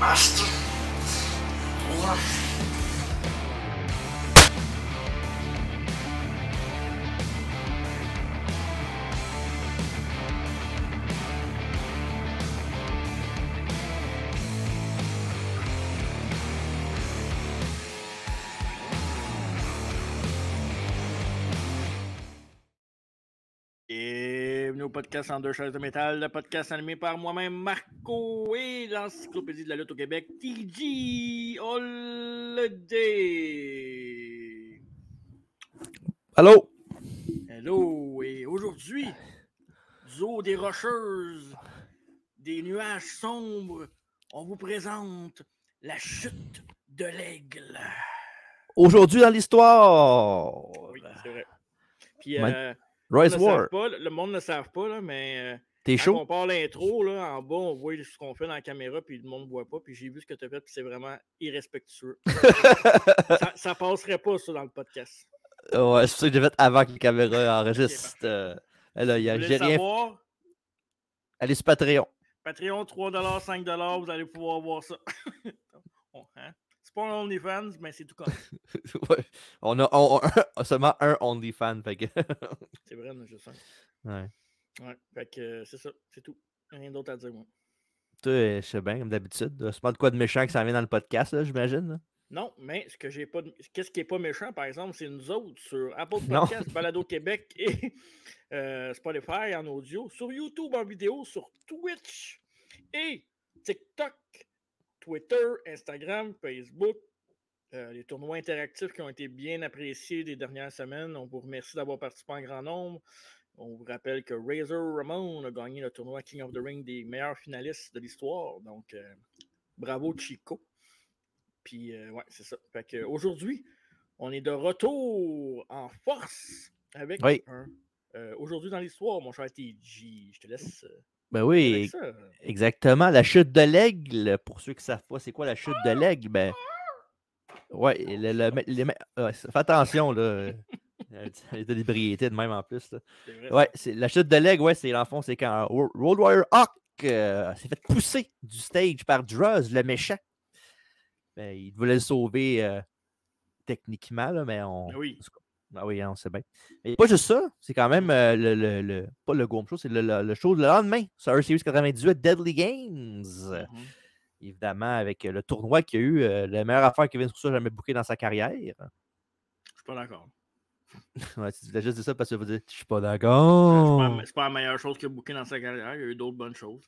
Master. Ouais. Au podcast en deux chaises de métal, le podcast animé par moi-même, Marco, et l'encyclopédie de la lutte au Québec, TG Holiday. Allô? Hello, et aujourd'hui, du haut des rocheuses, des nuages sombres, on vous présente la chute de l'aigle. Aujourd'hui dans l'histoire, Oui, c'est vrai. Puis, euh, Royce le monde ne War, savent pas, le monde ne savent pas, là, mais... euh, t'es Quand chaud? on part l'intro, là, en bas, on voit ce qu'on fait dans la caméra, puis le monde ne voit pas. Puis j'ai vu ce que tu as fait, puis c'est vraiment irrespectueux. ça, ça passerait pas, ça, dans le podcast. ouais, c'est ça que j'ai fait avant que les caméras enregistrent. euh, là, il y a- Vous j'ai voulez rien. savoir? Allez sur Patreon. Patreon, 3$, 5$, vous allez pouvoir voir ça. Hein? C'est pas un OnlyFans, mais c'est tout comme. Ouais, on a on- on- seulement un OnlyFan. Fait que... C'est vrai, mais je sais. ouais. Ouais, fait que euh, c'est ça, c'est tout. Rien d'autre à dire, moi. Toi, euh, je sais bien, comme d'habitude. C'est pas de quoi de méchant que ça vient dans le podcast, là, j'imagine. Non, mais ce que j'ai pas de- qu'est-ce qui est pas méchant, par exemple, c'est nous autres sur Apple. Podcast, Balado Québec et euh, Spotify en audio, sur YouTube en vidéo, sur Twitch et TikTok, Twitter, Instagram, Facebook. euh, les tournois interactifs qui ont été bien appréciés des dernières semaines. On vous remercie d'avoir participé en grand nombre. On vous rappelle que Razor Ramon a gagné le tournoi King of the Ring des meilleurs finalistes de l'histoire. Donc, euh, bravo Chico. Puis, euh, ouais, c'est ça. Fait aujourd'hui, on est de retour en force avec Oui. un. aujourd'hui dans l'histoire, mon cher TJ. Je te laisse. Ben oui, exactement. La chute de l'aigle, pour ceux qui ne savent pas, c'est quoi la chute de l'aigle? Ben, ouais, le- le- les fais attention, là. euh, L'état d'ébriété de même en plus. Là. C'est vrai. Ouais, c'est la chute de l'aigle, ouais, c'est l'enfant, c'est quand Road Warrior Hawk euh, s'est fait pousser du stage par Druz, le méchant. Ben, il voulait le sauver euh, techniquement, là, mais on. Ben oui. Ah oui, on sait bien. Et pas juste ça, c'est quand même euh, le, le, le- Pas le Goom Show, c'est le, le, le show le lendemain, sur Series 98 Deadly Games. Mhm. Évidemment, avec euh, le tournoi qu'il y a eu, euh, la meilleure affaire que Vince Russo a jamais booké dans sa carrière. Je suis pas d'accord. Ouais, tu voulais juste dire ça parce que vous dites, je suis pas C'est pas d'accord. C'est pas la meilleure chose qu'il a booké dans sa carrière. Il y a eu d'autres bonnes choses.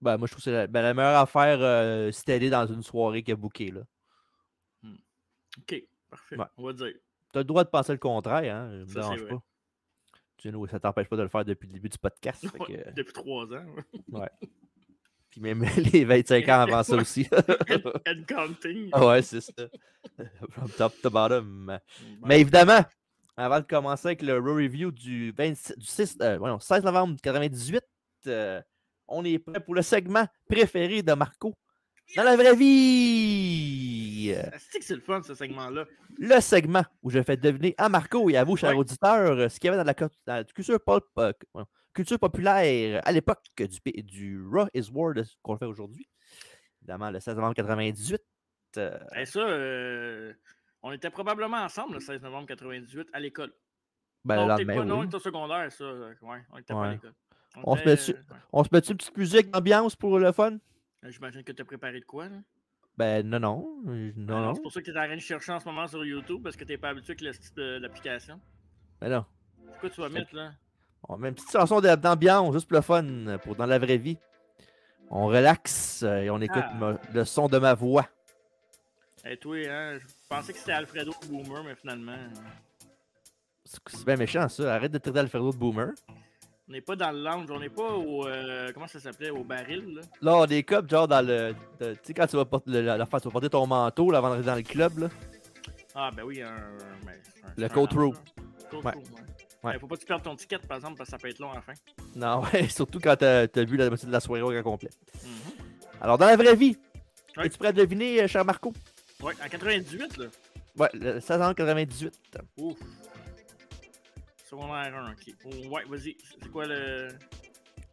Ben, moi, je trouve que c'est la, ben, la meilleure affaire euh, steady dans une soirée qu'il a. Là. Ok, parfait. Ouais. On va dire. Tu as le droit de penser le contraire, hein? Ça me dérange pas. Tu sais, nous, ça t'empêche pas de le faire depuis le début du podcast. fait Ouais, que- Depuis trois ans. ouais. Puis même les 25 ans avant ça aussi. And, and counting. Ah ouais, c'est ça. From top to bottom. Mais évidemment, avant de commencer avec le Raw Review du, 26 du 6, euh, voyons, 16 novembre 1998, euh, on est prêt pour le segment préféré de Marco dans la vraie vie. C'est que c'est le fun, ce segment-là? Le segment où je fais deviner à Marco et à vous, chers Ouais. auditeurs, euh, ce qu'il y avait dans la, co- dans la culture, pop- euh, culture populaire à l'époque du, Raw is War qu'on fait aujourd'hui. Évidemment, le 16 novembre 98. euh, Et ça, euh, on était probablement ensemble le 16 novembre 98 à l'école. ben, non, le peut-être lendemain, pas, non, on était au secondaire, ça. euh, Ouais, on était pas à l'école. On était, euh, ouais. On se met une petite musique d'ambiance pour le fun? Euh, J'imagine que tu as préparé de quoi, là? Ben non, non. euh, Ben Non, non. C'est pour ça que tu es en train de chercher en ce moment sur YouTube parce que tu n'es pas habitué avec le style de l'application. Ben non. C'est quoi tu vas mettre, là? On met une petite chanson d'ambiance, juste pour le fun, pour dans la vraie vie. On relaxe euh, et on écoute Ah. ma- le son de ma voix. Et toi, hein, je pensais que c'était Alfredo Boomer, mais finalement, euh, C'est c'est bien méchant, ça. Arrête de traiter Alfredo de boomer. On n'est pas dans le lounge, on n'est pas au. euh, comment ça s'appelait Au baril, là? Là, on est comme genre dans le. Tu sais, quand tu vas, porter, le- la, la- tu vas porter ton manteau là, avant d'arriver dans le club, là. Ah, ben oui, un. ben, un- Le un coat room. Ouais. room, ouais. Ouais. Ben, faut pas que tu perdes ton ticket, par exemple, parce que ça peut être long à la fin. Non, ouais, surtout quand t'as as vu la moitié de la soirée au grand complet. Mhm. Alors, dans la vraie vie, Ouais. es-tu prêt à deviner, euh, cher Marco? Ouais, en 98, là. Ouais, le 16 ans 98. Ouf. Secondaire 1, ok. Oh, ouais, vas-y. C'est quoi le.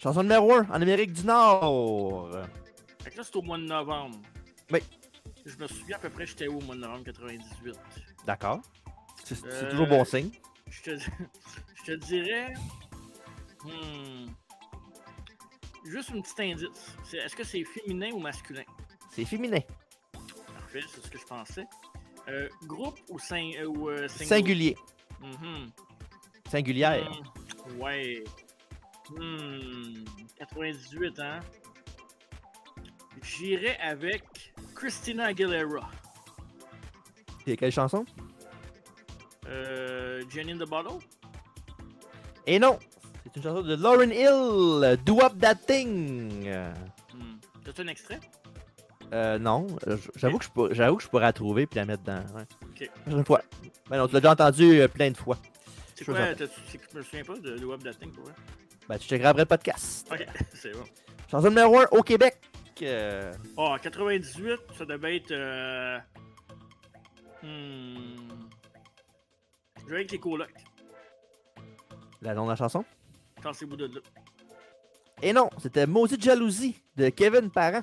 Chanson numéro 1 en Amérique du Nord. Fait que là, c'est au mois de novembre. Oui. Je me souviens à peu près, j'étais où au mois de novembre 98. D'accord. C'est Euh, toujours bon signe. Je te, je te dirais. Hmm, juste un petit indice. Est-ce que c'est féminin ou masculin? C'est féminin. Parfait, c'est ce que je pensais. Euh, groupe ou, sing, euh, ou euh, single? Singulier. Mhm. Singulière. Hmm, Ouais. Hmm, 98, hein? J'irais avec Christina Aguilera. C'est quelle chanson? Euh, Jenny in the Bottle? Et non! C'est une chanson de Lauren Hill, Do Up That Thing. Hmm. T'as-tu un extrait? euh, non, euh, j'avoue que, je j'avoue que je pourrais la trouver et la mettre dans. Ouais. Ok. Une fois. Ben non, tu l'as déjà entendu euh, plein de fois. C'est quoi? Je me souviens pas de, de Web Dating pour vrai? Ben, tu checkeras après le podcast. Ok, c'est bon. Chanson numéro 1 au Québec. euh, Oh, 98, ça devait être. Euh... Hmm. Je vais avec les colocs. la nom de la chanson? Quand c'est bout de là. Et non, c'était Maudite Jalousie de Kevin Parent.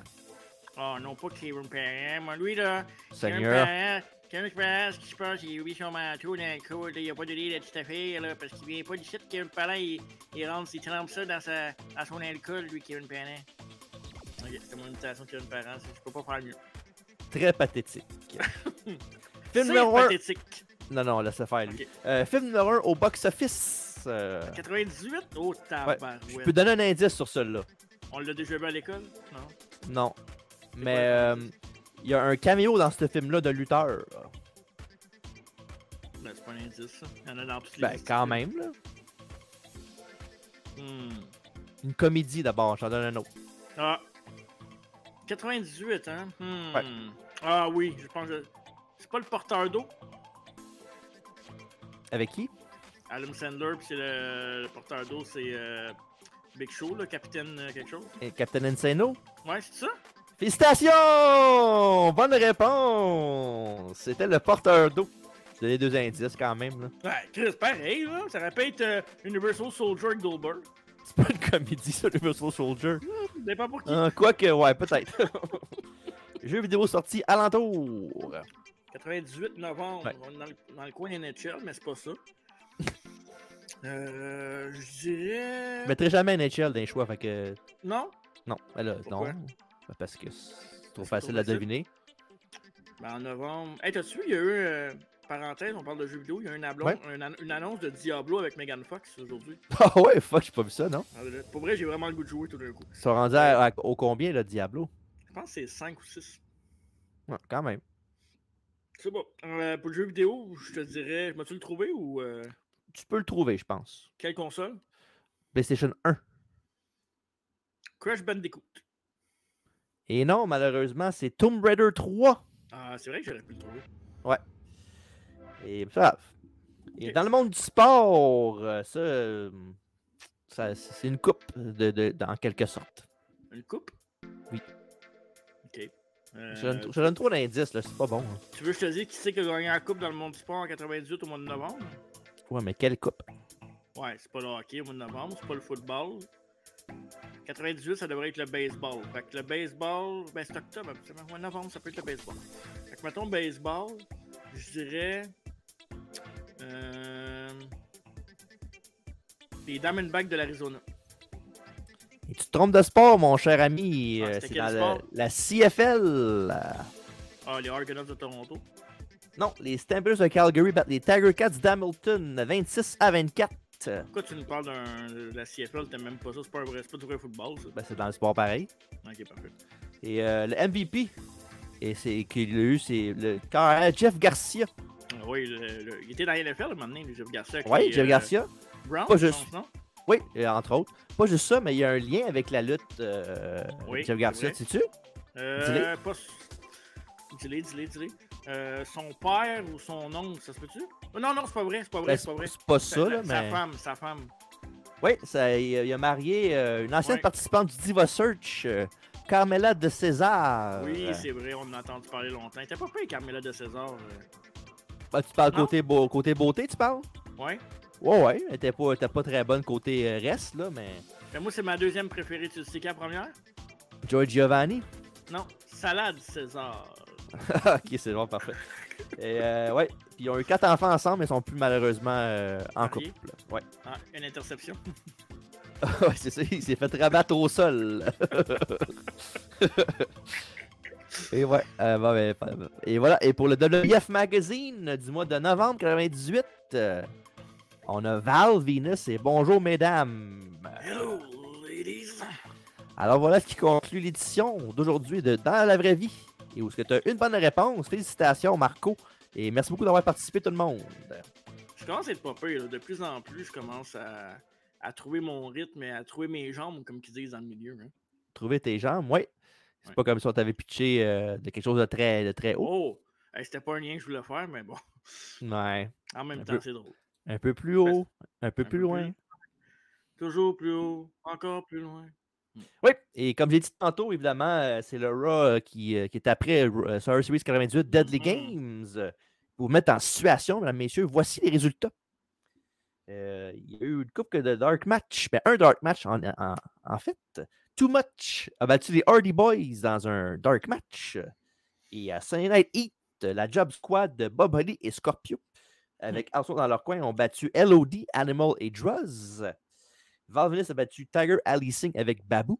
Oh non, pas Kevin Parent. Moi, lui, là. Seigneur. Kevin Parent, Kevin Parent, ce qui se passe, il oublie son manteau dans le coude. Il a pas donné la petite affaire, là, parce qu'il vient pas d'ici. Kevin Parent, il, il rentre, il trempe ça dans, sa, dans son alcool, lui, Kevin Parent. Ok, c'était mon imitation de Kevin Parent. c'est- Je peux pas faire mieux. Très pathétique. Film C'est numéro 1. pathétique. Non, non, laisse faire lui. Euh, film numéro 1 au box-office. euh, 98? Oh, Je tabarouette. peux donner un indice sur celui-là. On l'a déjà vu à l'école? Non. Non. Mais euh, l'indice? Il y a un caméo dans ce film-là de lutteur. Ben, c'est pas un indice, ça. Il y en a dans toutes les Ben, listes. quand même, là. Hmm. Une comédie d'abord, j'en donne un autre. Ah. 98, hein? Hmm. Ouais. Ah oui, je pense que... C'est pas le porteur d'eau? Avec qui? Adam Sandler, puis c'est le... le porteur d'eau, c'est euh, Big Show, le capitaine euh, quelque chose. Et Captain Insano? Ouais, c'est ça? Félicitations Bonne réponse C'était le porteur d'eau. C'est les deux indices quand même. là. Ouais, Chris, pareil, là. Ça être euh, Universal Soldier Goldberg. C'est pas une comédie, ça, Universal Soldier. Dépend pour qui. Euh, Quoique, ouais, peut-être. Jeu vidéo sorti alentour. 98 novembre, Ouais. on est dans le, dans le coin NHL, mais c'est pas ça. euh, je dirais... Je mettrai jamais NHL dans les choix, fait que. Non? Non, là, Pourquoi? non. Parce que c'est trop facile à deviner. Ben, en novembre. Hey, t'as-tu vu, il y a eu, euh, parenthèse, on parle de jeux vidéo, il y a eu une, ablon- Ouais. un an- une annonce de Diablo avec Megan Fox aujourd'hui. Ah ouais, fuck, j'ai pas vu ça, non? Ah, Pour vrai, j'ai vraiment le goût de jouer tout d'un coup. Ils sont rendus à- à- au combien, là, Diablo? Je pense que c'est 5 ou 6. Ouais, quand même. C'est bon. Euh, pour le jeu vidéo, je te dirais, m'as-tu le trouvé ou euh, Tu peux le trouver, je pense. quelle console? PlayStation 1. Crash Bandicoot. Et non, malheureusement, c'est Tomb Raider 3. Ah, c'est vrai que j'aurais pu le trouver. Et ça. Et dans le monde du sport, euh, ça, euh, ça- c'est une coupe, de, de- en quelque sorte. Une coupe? Oui. Ok. Euh, Je donne, je donne trop d'indices, là, c'est pas bon. hein. Tu veux que je te dise qui c'est qui a gagné la coupe dans le monde du sport en 98 au mois de novembre? Ouais, mais quelle coupe? Ouais, c'est pas le hockey au mois de novembre, c'est pas le football. 98, ça devrait être le baseball. Fait que le baseball, ben c'est octobre, absolument. Ouais, novembre, ça peut être le baseball. Fait que mettons baseball, je dirais. Euh, les Diamondbacks de l'Arizona. Et tu te trompes de sport, mon cher ami. Ah, euh, c'est dans la CFL. Ah, les Argonauts de Toronto. non, les Stampers de Calgary battent les Tiger Cats d'Hamilton 26 à 24. Euh, Pourquoi tu nous parles de la CFL T'aimes même pas ça, c'est pas, un vrai- pas du vrai football, ça. ben, c'est dans le sport pareil. Ok, parfait. Et euh, le MVP, et c'est qu'il a eu, c'est le carrière Jeff Garcia. Ah oui, le- le- il était dans la NFL, un moment donné, le Jeff Garcia. Oui, Jeff euh, Garcia. Browns, Pas juste. pense, non? Oui, euh, entre autres. Pas juste ça, mais il y a un lien avec la lutte. euh, Oui, Jeff Garcia, sais-tu? Euh, Dis-le, dis-le, dis-le. Euh, son père ou son oncle, ça se peut-tu? Oh, non, non, c'est pas vrai, c'est pas vrai, Ben, c'est pas vrai. c'est pas ça, là, Sa mais. femme, sa femme. Oui, ça, il, a- il a marié euh, une ancienne Ouais. participante du Diva Search, euh, Carmela de César. Oui, c'est vrai, on en a entendu parler longtemps. T'es pas payé Carmela de César. ben, tu parles Non? côté, beau, côté beauté, tu parles? Ouais. Ouais, ouais. Elle était pas, pas très bonne côté reste, là, mais. Mais moi, c'est ma deuxième préférée. Tu sais la première? Joy Giovanni. Non, salade César. ok, c'est bon, parfait. Et euh, ouais, puis ils ont eu quatre enfants ensemble, mais ils sont plus malheureusement euh, en couple. Ouais. Ah, une interception. ouais, c'est ça, il s'est fait rabattre au sol. et ouais, euh, ben, et voilà. Et pour le WF Magazine du mois de novembre 98, euh, on a Val Venus et bonjour mesdames. Hello, ladies. Alors voilà ce qui conclut l'édition d'aujourd'hui de Dans la vraie vie. Et où est-ce que tu as une bonne réponse? Félicitations Marco. Et merci beaucoup d'avoir participé tout le monde. Je commence à être pas pire. De plus en plus, je commence à, à trouver mon rythme et à trouver mes jambes, comme ils disent dans le milieu. hein. Trouver tes jambes, ouais. C'est Ouais. pas comme si on t'avait pitché euh, de quelque chose de très, de très haut. Oh! C'était pas un lien que je voulais faire, mais bon. Ouais. En même Un temps, c'est drôle. Un peu plus haut, un peu Un plus peu loin. Toujours plus haut, encore plus loin. Oui, et comme j'ai dit tantôt, évidemment, euh, c'est le Raw euh, qui, euh, qui est après Survivor Series 98 Deadly Mhm. Games. Pour vous mettre en situation, mesdames, messieurs, voici les résultats. Euh, il y a eu une couple de dark match. Ben, un dark match, en, en- en fait. Too Much a battu les Hardy Boys dans un dark match. Et à Sunday Night Heat, la Job Squad de Bob Holly et Scorpio, avec Arsenal dans leur coin, ont battu LOD, Animal et Druzz. Val Venis a battu Tiger Ali Singh avec Babu.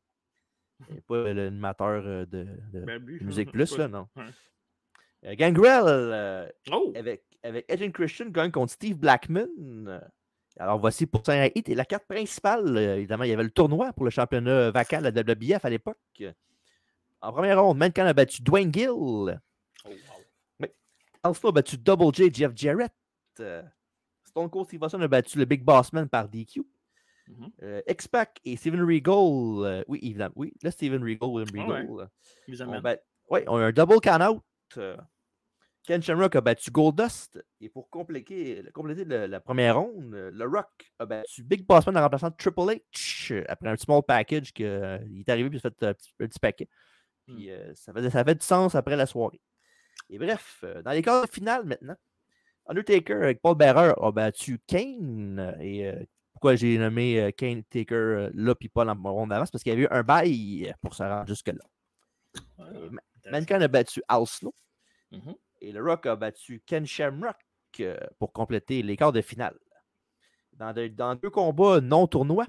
Et pas l'animateur euh, de, de Babu. Musique Plus, là, non. Euh, Gangrel, euh, Oh! avec, avec Edge Christian, gagne contre Steve Blackman. Alors voici pour Saint Hit et la carte principale. euh, évidemment, il y avait le tournoi pour le championnat vacant de la WBF à l'époque. En première ronde, Mankind a battu Dwayne Gill. Oh, wow. Alpha a battu Double J Jeff Jarrett. Euh, Stone Cold Steve Austin a battu le Big Boss Man par DQ. Mhm. Euh, X-Pac et Steven Regal. euh, oui, évidemment. Oui, là, Steven Regal, William Ah ouais. Regal. Ils vous on, amènent. bat- ouais, on a un double count-out. euh, Ken Shamrock a battu Goldust. Et pour compléter, compléter le- la première ronde, le Rock a battu Big Boss Man en remplaçant Triple H après un small package qu'il est arrivé puis il a fait un petit, un petit paquet. Puis euh, ça, faisait, ça fait du sens après la soirée. Et bref, dans les quarts de finale maintenant, Undertaker avec Paul Bearer a battu Kane. Et euh, pourquoi j'ai nommé euh, Kane Taker euh, là puis pas dans mon ronde d'avance? Parce qu'il y avait eu un bail pour se rendre jusque-là. Intéressant. Mankind a battu Al Snow Mhm. et le Rock a battu Ken Shamrock euh, pour compléter les quarts de finale. Dans, de- dans deux combats non tournois,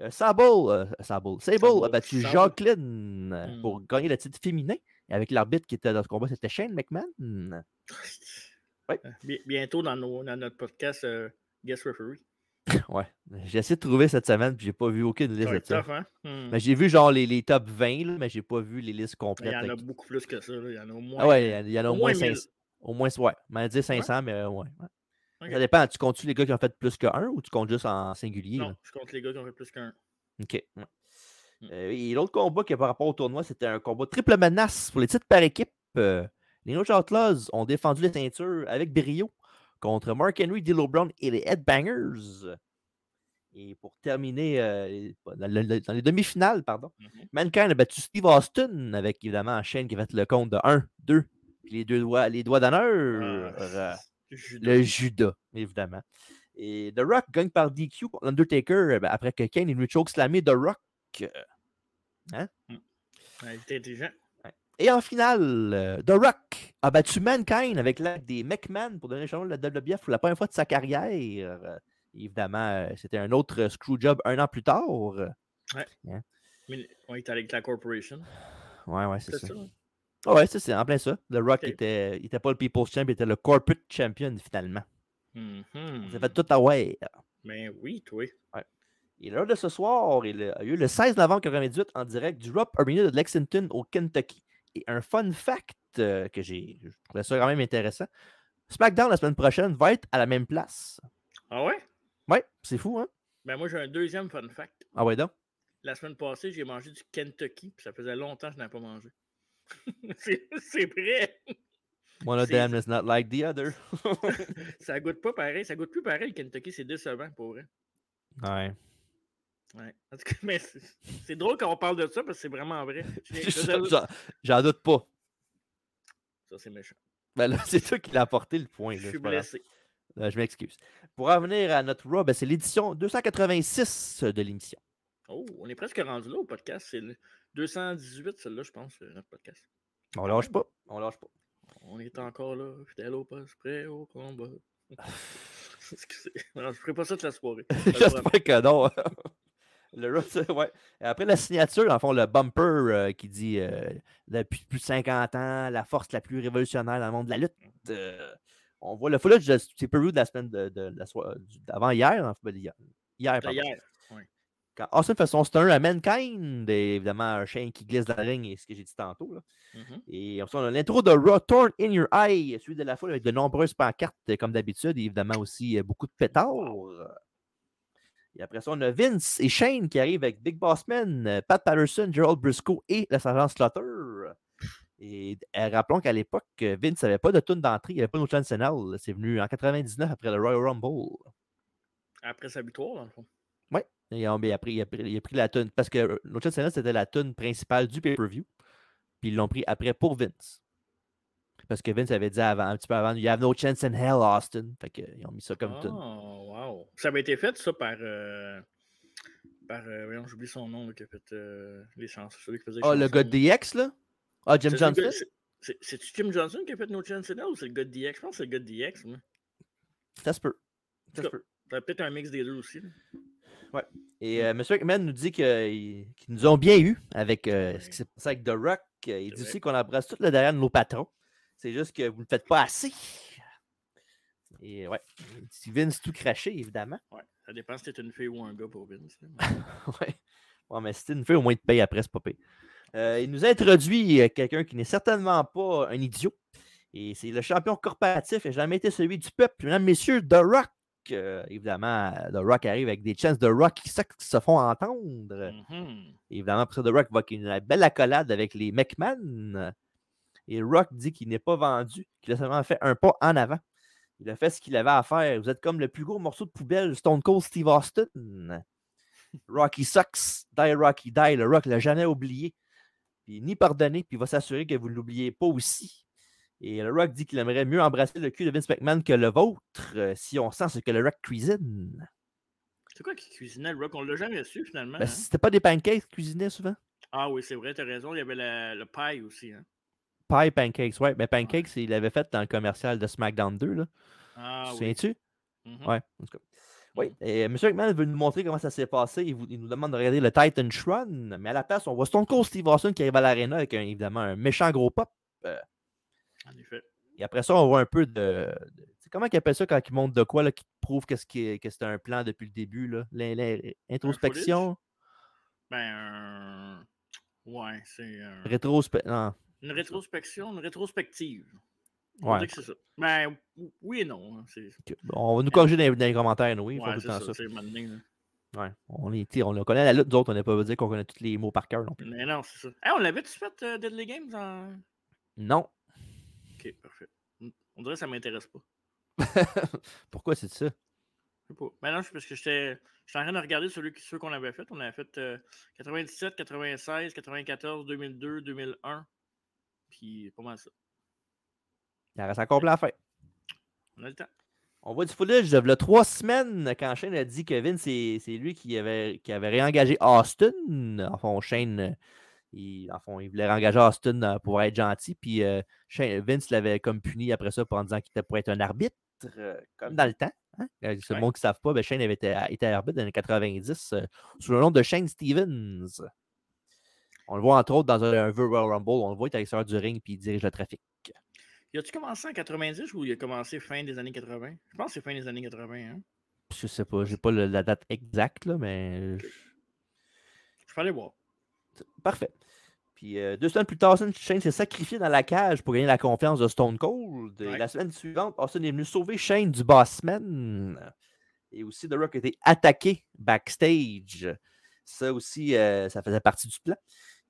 euh, Sable, euh, Sable- Sable a battu. Jacqueline euh, Hmm. pour gagner le titre féminin. Et avec l'arbitre qui était dans ce combat, c'était Shane McMahon. Ouais. Euh, Bientôt dans, nos- dans notre podcast euh, Guest Referee. ouais. J'ai essayé de trouver cette semaine, puis j'ai pas vu aucune liste de ça. tough, hein? Hmm. Mais j'ai vu genre les, les top 20, là, mais j'ai pas vu les listes Il complètes. y en a beaucoup plus que ça. là. Il y en a au moins. Ah ouais, il y en a- il au moins moins 1000. 500. Au moins, ouais. Mais dire 500, mais euh, ouais. Ça dépend. Tu comptes-tu les gars qui ont fait plus qu'un ou tu comptes juste en singulier? Non, je compte les gars qui ont fait plus qu'un. OK. ouais. Mm. Euh, et l'autre combat qui est par rapport au tournoi, c'était un combat triple menace pour les titres par équipe. Euh, les No Outlaws ont défendu les ceintures avec brio contre Mark Henry, D'Lo Brown et les Headbangers. Et pour terminer euh, dans, le- dans les demi-finales, pardon, Mhm. Mankind a battu Steve Austin avec évidemment Shane qui a fait le compte de 1, 2, puis les deux doigts, les doigts d'honneur. euh, Ah, Judas. le Judas, évidemment. Et The Rock gagne par DQ contre Undertaker euh, ben, après que Kane ait lui slamé The Rock. euh, il était intelligent. Et en finale, euh, The Rock a battu Mankind avec l'aide des McMahon pour donner le champion de la WWF pour la première fois de sa carrière. Euh, évidemment, euh, c'était un autre screwjob un an plus tard. Euh, Mais on était avec la corporation. Ouais, ouais, c'est ça. ça. hein? Ah ouais, c'est en plein ça. The Rock Ok. était, il était pas le People's Champ, il était le Corporate Champion finalement. Mhm. On s'est fait tout à ouais. Mais oui, toi. Et l'heure de ce soir il a eu le 16 novembre 1998 en direct du Rupp Arena de Lexington au Kentucky. Et un fun fact euh, que j'ai, je trouvais ça quand même intéressant. SmackDown la semaine prochaine va être à la même place. Ah ouais? Ouais, c'est fou, hein? Ben moi, j'ai un deuxième fun fact. Ah ouais donc? La semaine passée, j'ai mangé du Kentucky, puis ça faisait longtemps que je n'avais pas mangé. c'est vrai. One of them is not like the other. Ça goûte pas pareil. Ça goûte plus pareil, le Kentucky. C'est décevant, pour vrai. ouais. Ouais. En tout cas, mais c'est drôle quand on parle de ça, parce que c'est vraiment vrai. J'en- doute pas. Ça, c'est méchant. Ben là, c'est toi qui l'as apporté le point. là, Je suis blessé. Euh, je m'excuse. Pour revenir à notre Raw, ben, c'est l'édition 286 de l'émission. Oh, on est presque rendu là au podcast. C'est le 218, celle-là, je pense, euh, notre podcast. On lâche pas. On lâche pas. On est encore là, fidèle au poste, prêt au combat. Excusez. Non, je ferai pas ça toute la soirée. J'espère que non. Le Road- ouais. Après la signature, dans le fond, le bumper euh, qui dit euh, depuis plus de 50 ans, la force la plus révolutionnaire dans le monde de la lutte. euh, on voit le footage de c'est Peru de la semaine de, de- de la soirée d'avant hier. en fait, hier, hier, pardon. hier. Quand Austin fait son stun à Mankind, et évidemment, un chien qui glisse dans le ring, et ce que j'ai dit tantôt. là. Mhm. Et on a l'intro de Raw Torn in Your Eye, suivi de la foule avec de nombreuses pancartes, euh, comme d'habitude, et évidemment aussi euh, beaucoup de pétards. Et après ça, on a Vince et Shane qui arrivent avec Big Boss Man, Pat Patterson, Gerald Briscoe et le sergent Slaughter. Et euh, rappelons qu'à l'époque, Vince n'avait pas de tune d'entrée, il n'y avait pas de chance Senel. C'est venu en 99 après le Royal Rumble. Après sa victoire, dans le fond. Après, il a pris, il a pris la tune parce que euh, No Chance in Hell, c'était la tune principale du pay-per-view. Puis ils l'ont pris après pour Vince. Parce que Vince avait dit avant, un petit peu avant, You have no chance in hell, Austin. Fait qu'ils ont mis ça comme Oh, wow. Ça avait été fait, ça, par. euh, par. euh, voyons, j'oublie son nom, là, qui a fait euh, les chansons. Celui qui faisait Ah, le chansons. gars de DX, là? Ah, Jim le Johnson? C'est-tu Jim Johnson qui a fait No Chance in Hell ou c'est le gars de DX? Je pense que c'est le gars de DX. moi. Ça se peut. Ça se peut. Ça peut-être un mix des deux aussi. là. Et euh, M. McMahon nous dit qu'ils nous ont bien eu avec euh, ce Ouais. qui s'est passé avec The Rock. Il dit aussi qu'on embrasse tout le derrière de nos patrons. C'est juste que vous ne faites pas assez. Et ouais, Vince tout craché, évidemment. Ouais. Ça dépend si t'es une fille ou un gars pour Vince. ouais. Ouais, mais si tu une fille, au moins, il te paye après, c'est pas payé. il nous a introduit euh, quelqu'un qui n'est certainement pas un idiot. Et c'est le champion corporatif et jamais été celui du peuple. Mesdames, messieurs, The Rock. Euh, évidemment, The Rock arrive avec des chances de Rock qui se, font entendre. Mhm. Évidemment, après ça, The Rock va qu'il y ait une belle accolade avec les McMahon. Et Rock dit qu'il n'est pas vendu, qu'il a seulement fait un pas en avant. Il a fait ce qu'il avait à faire. Vous êtes comme le plus gros morceau de poubelle, Stone Cold Steve Austin. Rocky sucks, die Rocky die. Le Rock l'a jamais oublié. Puis ni pardonné, puis il va s'assurer que vous ne l'oubliez pas aussi. Et le Rock dit qu'il aimerait mieux embrasser le cul de Vince McMahon que le vôtre euh, si on sent ce que le Rock cuisine. C'est quoi qui cuisinait le rock? On l'a jamais su finalement. Ben, hein? C'était pas des pancakes qu'il cuisinait souvent? Ah oui, c'est vrai, t'as raison. Il y avait la- le paille aussi. Hein? Pie Pancakes, ouais. Mais Pancakes, il l'avait fait dans le commercial de SmackDown 2. Là. Ah tu oui. souviens-tu? Mhm. Ouais, en tout cas. Oui, et M. McMahon veut nous montrer comment ça s'est passé. Il, vous- il nous demande de regarder le Titan Shrine. Mais à la place, on voit Stone Cold Steve Austin qui arrive à l'arena avec un- évidemment un méchant gros pop. En effet. Et après ça, on voit un peu de. tu comment ils appellent ça quand ils montrent de quoi là, qui prouve que, c'est un plan depuis le début? là? L'in- l'in- Introspection? Ben, ouais, c'est un- Rétrospe... Une rétrospection, une rétrospective. On Ouais. dit que c'est ça. Ben, ou- oui et non. hein. On va nous corriger dans, les- dans les commentaires, oui. ouais, c'est ça. ça. Là. Ouais. On, est, on connaît la lutte, nous autres, on n'est pas dire qu'on connaît tous les mots par cœur non plus. Mais non, c'est ça. Hey, on l'avait-tu fait euh, Deadly Games en. Non. Ok, parfait. Hmm, On dirait que ça m'intéresse pas. Pourquoi c'est ça? Je sais pas. Ben non, c'est parce que j'étais en train de regarder celui, ceux qu'on avait fait. On avait fait euh, 97, 96, 94, 2002, 2001. Puis pas mal ça. Il en reste encore plein à faire. On a le temps. On voit du footage de v'là trois semaines quand Shane a dit que Vince, c'est lui qui avait, qui avait réengagé Austin. En fond, Shane, il, en fond, il voulait réengager Austin euh, pour être gentil. Puis euh, Shane- Vince l'avait comme puni après ça pour en disant qu'il était pour être un arbitre, euh, comme dans le temps. Hein? C'est le Ouais. monde qui ne savent pas, ben Shane avait été, arbitre dans les années 90 euh, sous le nom de Shane Stevens. On le voit entre autres dans un, un Royal Rumble. On le voit, il est à l'extérieur du ring puis il dirige le trafic. Il a-tu commencé en 90 ou il a commencé fin des années 80? Je pense que c'est fin des années 80. Hein? Je sais pas, j'ai pas le- la date exacte, là, mais Je peux aller voir. Parfait. Puis euh, deux semaines plus tard, Austin Shane s'est sacrifié dans la cage pour gagner la confiance de Stone Cold. Et la semaine suivante, Austin est venu sauver Shane du Bossman. Et aussi, The Rock a été attaqué backstage. Ça aussi, euh, ça faisait partie du plan.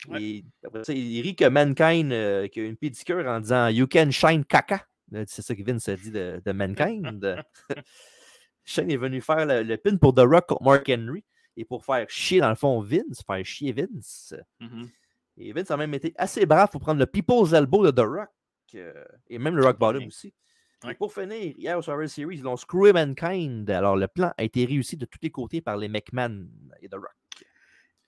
Ouais. Et après ça, il rit que Mankind euh, qui a une pédicure en disant You can shine caca. C'est ça que Vince a dit de, de Mankind. Shane est venu faire le, le pin pour The Rock contre Mark Henry. Et pour faire chier, dans le fond, Vince, faire chier Vince. Mhm. Et Vince a même été assez brave pour prendre le People's Elbow de The Rock. euh, et même le Rock Bottom bien. aussi. Et pour finir, hier au Survivor Series, ils l'ont screwé Mankind. Alors, le plan a été réussi de tous les côtés par les McMahon et The Rock.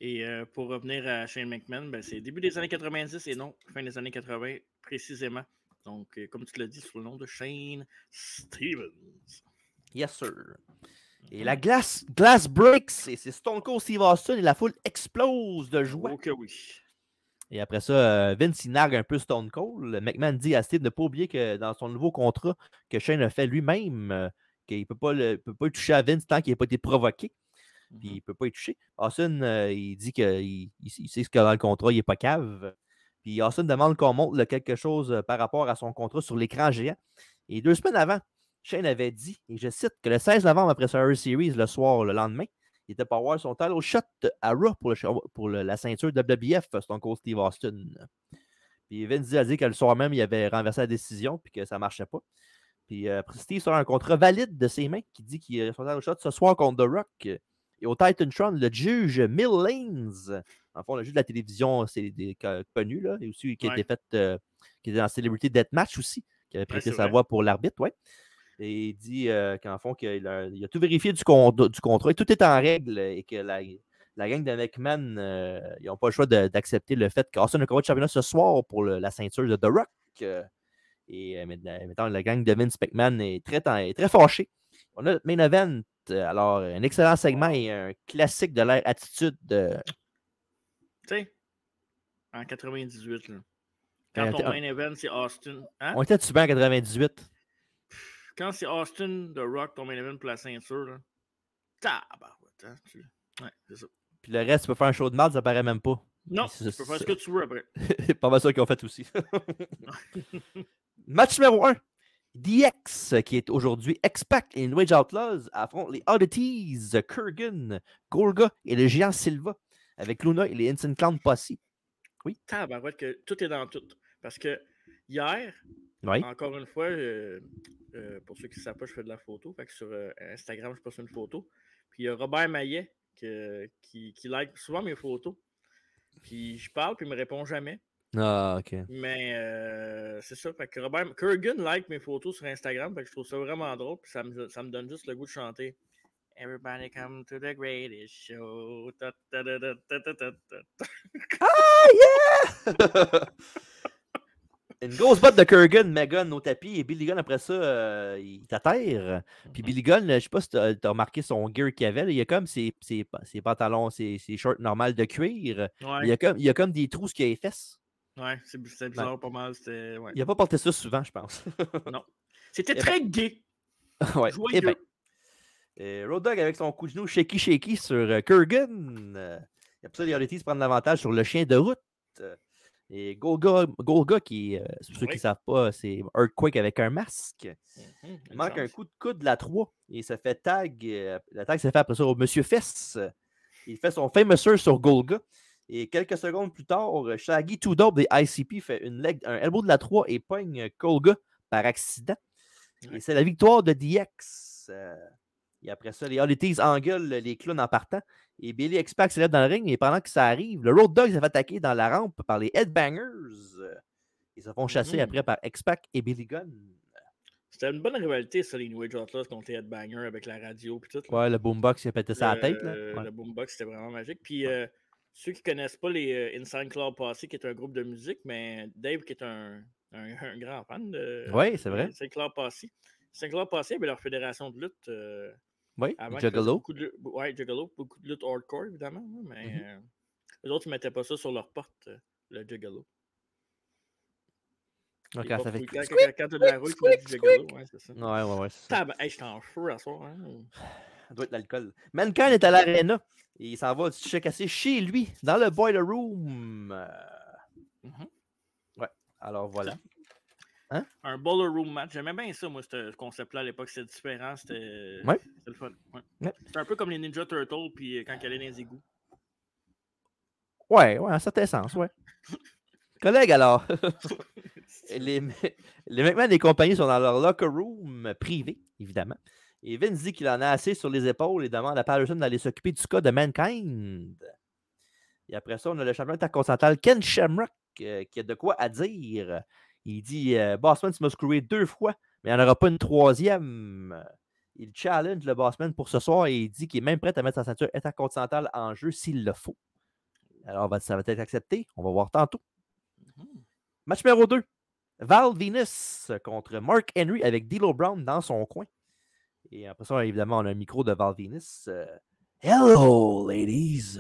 Et euh, pour revenir à Shane McMahon, ben, c'est début des années 90 et non fin des années 80 précisément. Donc, euh, comme tu l'as dit, sous le nom de Shane Stevens. Yes, sir. Et la glace, glass breaks, et c'est Stone Cold Steve Austin et la foule explose de joie. Oh que oui. Et après ça, euh, Vince, il nargue un peu Stone Cold. McMahon dit à Steve de ne pas oublier que dans son nouveau contrat que Shane a fait lui-même, qu'il ne peut pas, le, peut pas toucher à Vince tant qu'il n'a pas été provoqué. Puis il ne peut pas y toucher. Austin, euh, il dit qu'il il, il sait ce qu'il y a dans le contrat, il n'est pas cave. Puis Austin demande qu'on montre là, quelque chose euh, par rapport à son contrat sur l'écran géant. Et deux semaines avant, Shane avait dit, et je cite, que le 16 novembre après Survivor Series, le soir, le lendemain, il était pas voir son title shot à Raw pour, le, pour le- la ceinture WBF, Stone Cold Steve Austin. Puis Vince a dit que le soir même, il avait renversé la décision puis que ça ne marchait pas. Puis euh, Steve sort un contrat valide de ses mains qui dit qu'il a son title shot ce soir contre The Rock. Et au Titantron, le juge Mill Lanes, en fond, le juge de la télévision, c'est connu, là, et aussi qui Ouais. était fait, euh, qui était dans Celebrity Deathmatch aussi, qui avait prêté sa vrai. voix pour l'arbitre, ouais. Et il dit euh, qu'en fond, qu'il a, il a tout vérifié du, con- du contrat et tout est en règle et que la, la gang de McMahon, euh, ils n'ont pas le choix d'accepter le fait qu'Austin a un combat de championnat ce soir pour le- la ceinture de The Rock. et maintenant, la gang de Vince McMahon est très, est très fâchée. On a notre main event. Euh, Alors, un excellent segment et un classique de l'ère attitude. euh, Tu sais, en 98, là. Ben, Quand ton main event, c'est Austin. Hein? On était souvent en 98. Quand c'est Austin, The Rock, ton main event pour la ceinture, là. Tabarouette, hein, tu- Ouais, c'est ça. Puis le reste, tu peux faire un show de mal, ça paraît même pas. Non, tu peux faire ce que tu veux après. pas mal ça qu'ils ont fait aussi. Match numéro 1. DX, qui est aujourd'hui X-Pac et New Age Outlaws, affrontent les Oddities, Kurgan, Gorga et le géant Silva, avec Luna et les Instant Clown Posse. Tabarouette, que tout est dans tout. Parce que hier, Oui. encore une fois, euh, euh, pour ceux qui ne savent pas, je fais de la photo. Fait que sur euh, Instagram, je poste une photo. Puis il y a Robert Maillet que- qui, qui like souvent mes photos. Puis je parle, puis il me répond jamais. Ah, ok. Mais euh, c'est ça. Fait que Robert Kurgan like mes photos sur Instagram. Fait que je trouve ça vraiment drôle. Puis ça me, ça me donne juste le goût de chanter. Everybody come to the greatest show. Ta, ta, ta, ta, ta. Une grosse botte de Kurgan, Megan au tapis et Billy Gunn après ça, euh, il t'atterre. Puis Mhm. Billy Gunn, je sais pas si tu as remarqué son gear qu'il avait, là, il y a comme ses, ses, ses pantalons, ses, ses shorts normales de cuir. Il a comme, il a comme des trous qui a les fesses. Ouais c'est bi- c'est bizarre pas mal. ouais. Il n'a pas porté ça souvent, je pense. C'était Eh ben, très gay. ouais. Joyeux. eh ben, euh, Road Dogg avec son coup de genou shaky shaky sur euh, Kurgan. Euh, et après ça, les Oddities prennent l'avantage sur le chien de route. Euh, et Golga, Golga qui, euh, pour ceux qui ne savent pas, c'est Earthquake avec un masque. Mhm, Il manque un coup de coude de la 3 et ça fait tag. euh, la tag s'est fait après ça au Monsieur Fess. Il fait son sur sur Golga. Et quelques secondes plus tard, euh, Shaggy Two Dope des ICP fait une leg, un elbow de la 3 et pogne euh, Golga par accident. Et c'est la victoire de DX. euh, et après ça, les Oddities engueulent les clowns en partant. Et Billy X-Pac s'élève dans le ring. Et pendant que ça arrive, le Road Dogg s'est fait attaquer dans la rampe par les Headbangers. euh, Ils se font chasser Mhm. après par X-Pac et Billy Gunn. C'était une bonne rivalité, ça, les New Age Outlaws contre les Headbangers avec la radio et tout. là. Ouais, le boombox qui a pété sa tête. Là. Le, Ouais. le boombox, c'était vraiment magique. Puis euh, ceux qui connaissent pas les euh, Inside Club Posse, qui est un groupe de musique, mais Dave, qui est un, un- un grand fan de Ouais, c'est vrai. Inside Club Posse. Inside Club Posse avait leur fédération de lutte. euh, Oui, avant Juggalo. beaucoup de Ouais, Juggalo, beaucoup de lutte hardcore, évidemment. mais euh, les autres, ils mettaient pas ça sur leur porte, euh, le Juggalo. Quand pas ça fait. Quand, de la rue, tu du Juggalo. Ouais, c'est ça. Ouais, ouais, ouais. c'est ça. Tab- hey, j'étais en feu à soir. Hein? Ça doit être l'alcool. Mankind est à l'arena. Et il s'en va se checasser chez lui, dans le boiler room. Euh, Mhm. Ouais, alors voilà. Un Bowler Room match. J'aimais bien ça, moi, ce concept-là à l'époque. C'était différent. C'était Ouais. c'était le fun. Ouais. Ouais. C'était un peu comme les Ninja Turtles, puis euh, quand ils allaient dans les égouts. Ouais, ouais, en certain sens, ouais. Collègues, alors. les, les McMahon et compagnie sont dans leur locker room privé, évidemment. Et Vince dit qu'il en a assez sur les épaules et demande à Patterson d'aller s'occuper du cas de Mankind. Et après ça, on a le champion intercontinental Ken Shamrock euh, qui a de quoi à dire. Il dit euh, Bossman, tu m'as screwé deux fois, mais il n'y en aura pas une troisième. Il challenge le Bossman pour ce soir et il dit qu'il est même prêt à mettre sa ceinture intercontinentale en jeu s'il le faut. Alors, ça va être accepté? On va voir tantôt. Mhm. Match numéro 2. Val Venus contre Mark Henry avec D'Lo Brown dans son coin. Et après ça, évidemment, on a un micro de Val Venus. euh, Hello, ladies.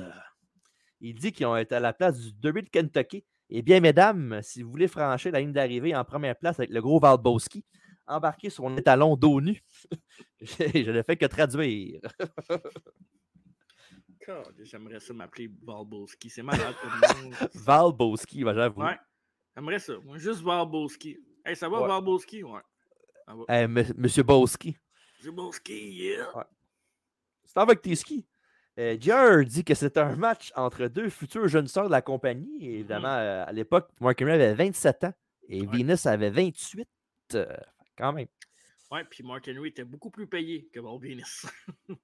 Il dit qu'ils ont été à la place du Derby de Kentucky. Eh bien, mesdames, si vous voulez franchir la ligne d'arrivée en première place avec le gros Valbowski, embarquez sur mon étalon dos nu. je ne fais que traduire. J'aimerais ça m'appeler Balboski. C'est malade comme nom. Valbowski, va j'avoue. Ouais. J'aimerais ça. Moi, juste Balboski. Hey, ça va, Ouais. Balboski? Ouais. Va. Monsieur Bowski. C'est Balboski, yeah. C'est avec tes skis. Euh, dit que c'est un match entre deux futurs jeunes sœurs de la compagnie. Et évidemment, euh, à l'époque, Mark Henry avait 27 ans et Ouais. Venus avait 28. euh, quand même. Ouais, puis Mark Henry était beaucoup plus payé que Bob Venus.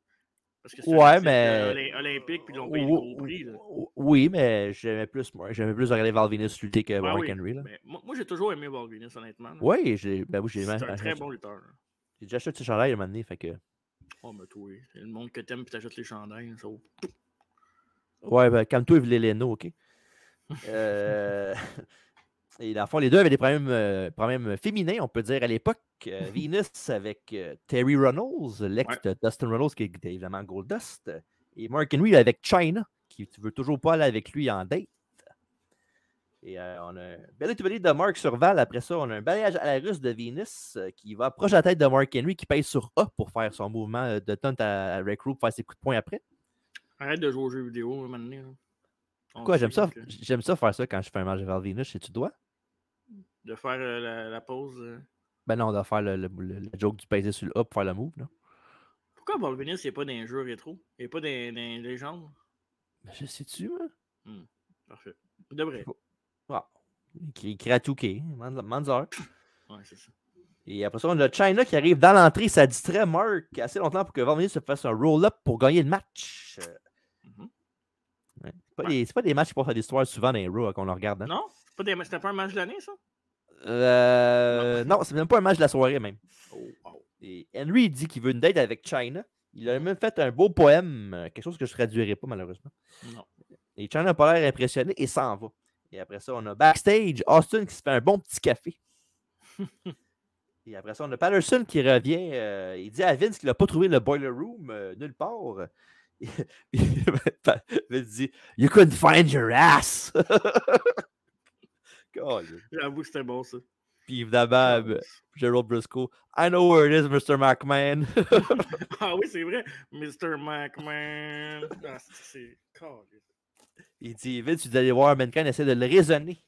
Parce que c'est Ouais, mais- euh, olym- olympique, puis ils l'ont payé le Ou- gros prix. là. ou- Oui, mais j'aimais plus, moi, j'aimais plus regarder Val Venus lutter que Ouais, Mark oui, Henry. Là. Mais moi, moi, j'ai toujours aimé Bob Venus, honnêtement. là. Oui, j'ai ben, oui, j'ai C'est j'ai- un très bon lutteur. là. J'ai déjà acheté petit chandail à un moment donné, fait que. Oh, mais toi, c'est le monde que t'aimes, puis t'achètes les chandails. ça Ouais, ben, calme-toi, Léno, OK? Euh, Et dans le fond, les deux avaient des problèmes, euh, problèmes féminins, on peut dire, à l'époque. Euh, Venus avec euh, Terry Runnels, l'ex Ouais. de Dustin Runnels, qui était évidemment Goldust. Et Mark Henry avec China, qui ne veut toujours pas aller avec lui en date. Et euh, on a un bel établi de Mark sur Val. Après ça, on a un balayage à la russe de Venus euh, qui va proche de la tête de Mark Henry, qui pèse sur A pour faire son mouvement euh, de taunt à, Rude pour faire ses coups de poing après. Arrête de jouer aux jeux vidéo, à un moment donné, là. On Quoi, sait j'aime ça, que- j'aime ça faire ça quand je fais un match de Val Venus, et tu dois. De faire la, la pause. Ben non, de faire le, le- le- le joke du peser sur le A pour faire le move. Là. Pourquoi Bob Venus, il n'est pas dans les jeux rétro? Il n'est pas dans, dans les légendes? Ben, je sais-tu, moi? Parfait. Il devrait. Ah. Qui écrit à Touquet, Manzer. Ouais, c'est ça. Et après ça, on a China qui arrive dans l'entrée. Ça distrait Mark assez longtemps pour que Van se fasse un roll-up pour gagner le match. Ouais. C'est pas, Ouais. des- c'est pas des matchs qui passent à l'histoire souvent dans les Raw hein, qu'on regarde. hein. Non C'est pas C'était pas un match de l'année, ça? Euh, non, c'est même pas un match de la soirée même. Oh, wow. Et Henry dit qu'il veut une date avec China. Il a même fait un beau poème, euh, quelque chose que je traduirai pas malheureusement. Non. Et China n'a pas l'air impressionné et s'en va. Et après ça, on a backstage Austin qui se fait un bon petit café. et après ça, on a Patterson qui revient. euh, il dit à Vince qu'il n'a pas trouvé le boiler room euh, nulle part. Vince dit You couldn't find your ass. J'avoue c'était bon, ça. Puis évidemment, euh, Gerald Briscoe I know where it is, Mr. McMahon. ah oui, c'est vrai. Mr. McMahon. Ah, c'est-. Il dit Vince, tu dois aller voir Mankind essaie de le raisonner.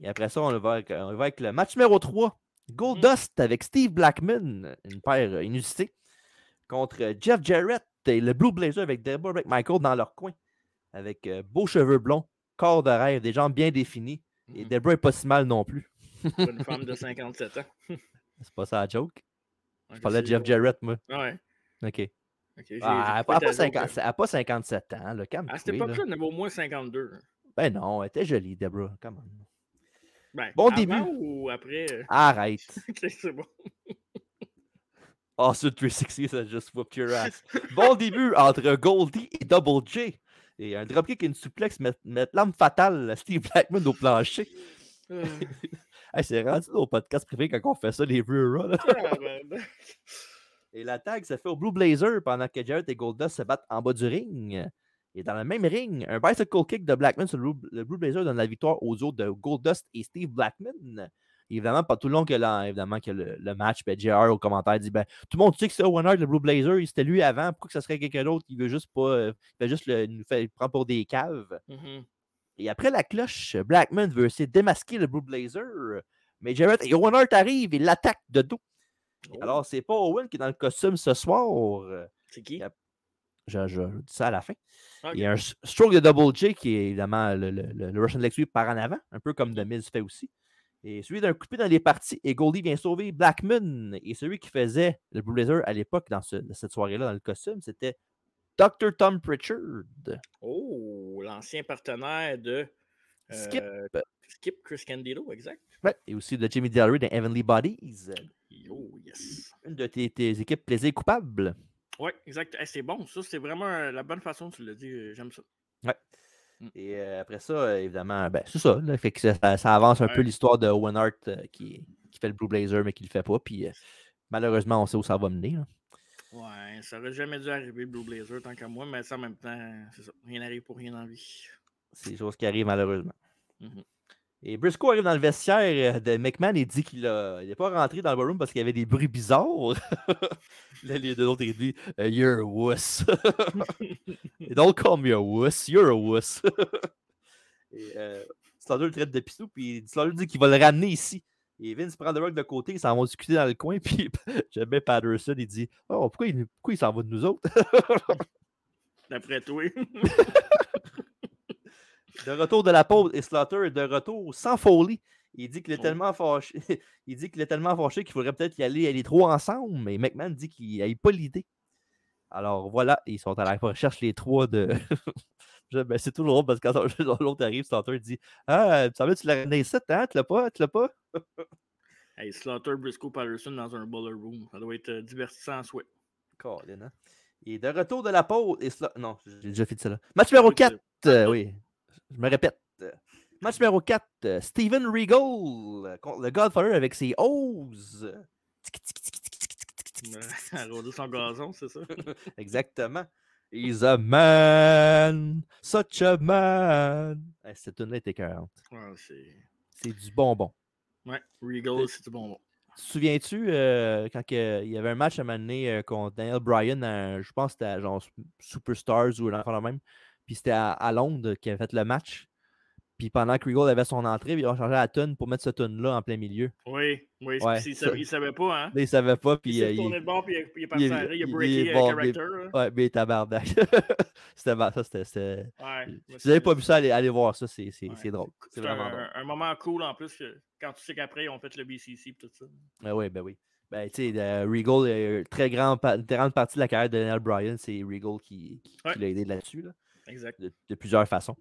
Et après ça, on va avec, on va avec le match numéro 3. Goldust avec Steve Blackman, une paire inusitée, contre Jeff Jarrett et le Blue Blazer avec Deborah McMichael dans leur coin. Avec euh, beaux cheveux blonds, corps de rêve, des jambes bien définies. Et Mhm. Deborah est pas si mal non plus. Une femme de 57 ans. C'est pas ça la joke. Je parlais de Jeff. Jarrett, moi. Ouais. OK. Ah, elle pas n'a pas, joke, 50 euh. elle a pas 57 ans, là, À cette époque-là, avait au moins 52. Ben non, elle était jolie, Deborah. Come on. Ben, Bon avant début. ou après? Arrête. Ok, c'est bon. Oh, ce 360, ça just whooped your ass. Bon début entre Goldie et Double J. Et un dropkick et une suplex mettent, mettent l'âme fatale à Steve Blackman au plancher. Euh, Hey, c'est rendu nos podcasts privés quand on fait ça, les vieux là. Et la tag se fait au Blue Blazer pendant que Jarrett et Goldust se battent en bas du ring. Et dans le même ring, un bicycle kick de Blackman sur le Blue, le Blue Blazer donne la victoire aux autres de Goldust et Steve Blackman. Évidemment, pas tout le long que, la- évidemment, que le, le match, ben, JR au commentaire dit ben, Tout le monde sait que c'est Owen Hart, le Blue Blazer, il- c'était lui avant, pourquoi que ça serait quelqu'un d'autre? Qui veut juste pas. euh, il fait juste le, nous fait prendre pour des caves. Mhm. Et après la cloche, Blackman veut essayer de démasquer le Blue Blazer. Mais Jarrett et Owen Hart arrivent et l'attaquent de dos. Oh, Alors, c'est pas Owen qui est dans le costume ce soir. c'est qui? Je, je dis ça à la fin. Il y a un stroke de Double J qui est évidemment le, le, le- le Russian Leg Sweep par en avant, un peu comme The Miz fait aussi. Et celui d'un coup de pied dans les parties, et Goldie vient sauver Blackman. Et celui qui faisait le Blue Blazer à l'époque dans ce- dans cette soirée-là, dans le costume, c'était Dr. Tom Pritchard. Oh, l'ancien partenaire de Skip. euh, Skip Chris Candido, exact. Ouais, et aussi de Jimmy Delary dans Heavenly Bodies. Oh, yes. Une de tes, tes équipes plaisir coupable. Ouais, exact. C'est bon. Ça, c'est vraiment euh, la bonne façon, tu l'as dit. euh, J'aime ça. Mm. Et euh, après ça, évidemment, ben, c'est ça. là, fait que ça, avance un peu Ouais. l'histoire de Owen Hart euh, qui, qui fait le Blue Blazer, mais qui le fait pas. Puis euh, malheureusement, on sait où ça va mener. là. Ouais, ça aurait jamais dû arriver, le Blue Blazer, tant qu'à moi, mais ça, en même temps, c'est ça. Rien n'arrive pour rien dans la vie. C'est des choses qui arrivent malheureusement. Mhm. Et Briscoe arrive dans le vestiaire euh, de McMahon et dit qu'il n'est pas rentré dans le ballroom parce qu'il y avait des bruits bizarres. Là, les deux autres, ils disent euh, You're a wuss. Don't call me a wuss, you're a wuss. et euh, Slaughter le traite de pistou, puis Slaughter dit qu'il va le ramener ici. Et Vince prend The Rock de côté, ils s'en vont discuter dans le coin, puis j'aime bien Patterson, il dit Oh, pourquoi il, pourquoi il s'en va de nous autres D'après toi. De retour de la pause, et Slaughter est de retour sans folie. Il dit qu'il est Oh. tellement fâché. il dit qu'il est tellement fâché qu'il faudrait peut-être y aller les trois ensemble, mais McMahon dit qu'il n'a pas l'idée. Alors voilà, ils sont à la recherche les trois de. Ben, c'est toujours drôle parce que quand l'autre arrive, Slaughter dit Ah, ça veut tu l'as ramené ici, hein? Tu l'as pas? Tu l'as pas? hey, Slaughter, Briscoe, Patterson dans un boiler room. Ça doit être euh, divertissant en souhait. Colin, hein? Et de retour de la pause, et Sla- Non, j'ai déjà fait ça là. Match numéro Oui, 4. c'est- Euh, oui, je me répète. Euh, Match numéro 4, euh, Steven Regal euh, contre le Godfather avec ses O's. À rôder son gazon, c'est ça? Exactement. He's a man, such a man. Hey, cette tune-là était écœurante. Ouais, c'est. C'est du bonbon. Ouais, Regal, c'est du bonbon. Tu te souviens-tu euh, quand il y avait un match à un moment donné, euh, contre Daniel Bryan, à- je pense que c'était genre Superstars ou un enfant de même. Puis c'était à, à Londres qui avait fait le match. Puis pendant que Regal avait son entrée, ils ont changé la tune pour mettre ce tune-là en plein milieu. Oui, oui, Ouais, il, savait, il savait pas, hein? Il savait pas, Il puis s'est euh, il, tourné de bord, puis il, est- il il parti il a il est breaké euh, bon, character. mais- là. Ouais, mais tabarnak. c'était ça, c'était. Ouais, Si vous n'avez pas vu ça, allez, allez voir ça, c'est Ouais. drôle. C'est vraiment un, drôle. un moment cool en plus, que, quand tu sais qu'après, ils ont fait le BCC et tout ça. Ah oui, ben oui. Ben, tu sais, euh, Regal, euh, très grand, pa- une très grande partie de la carrière de Daniel Bryan, c'est Regal qui, qui- l'a aidé là-dessus, là, Exact. de, de plusieurs façons.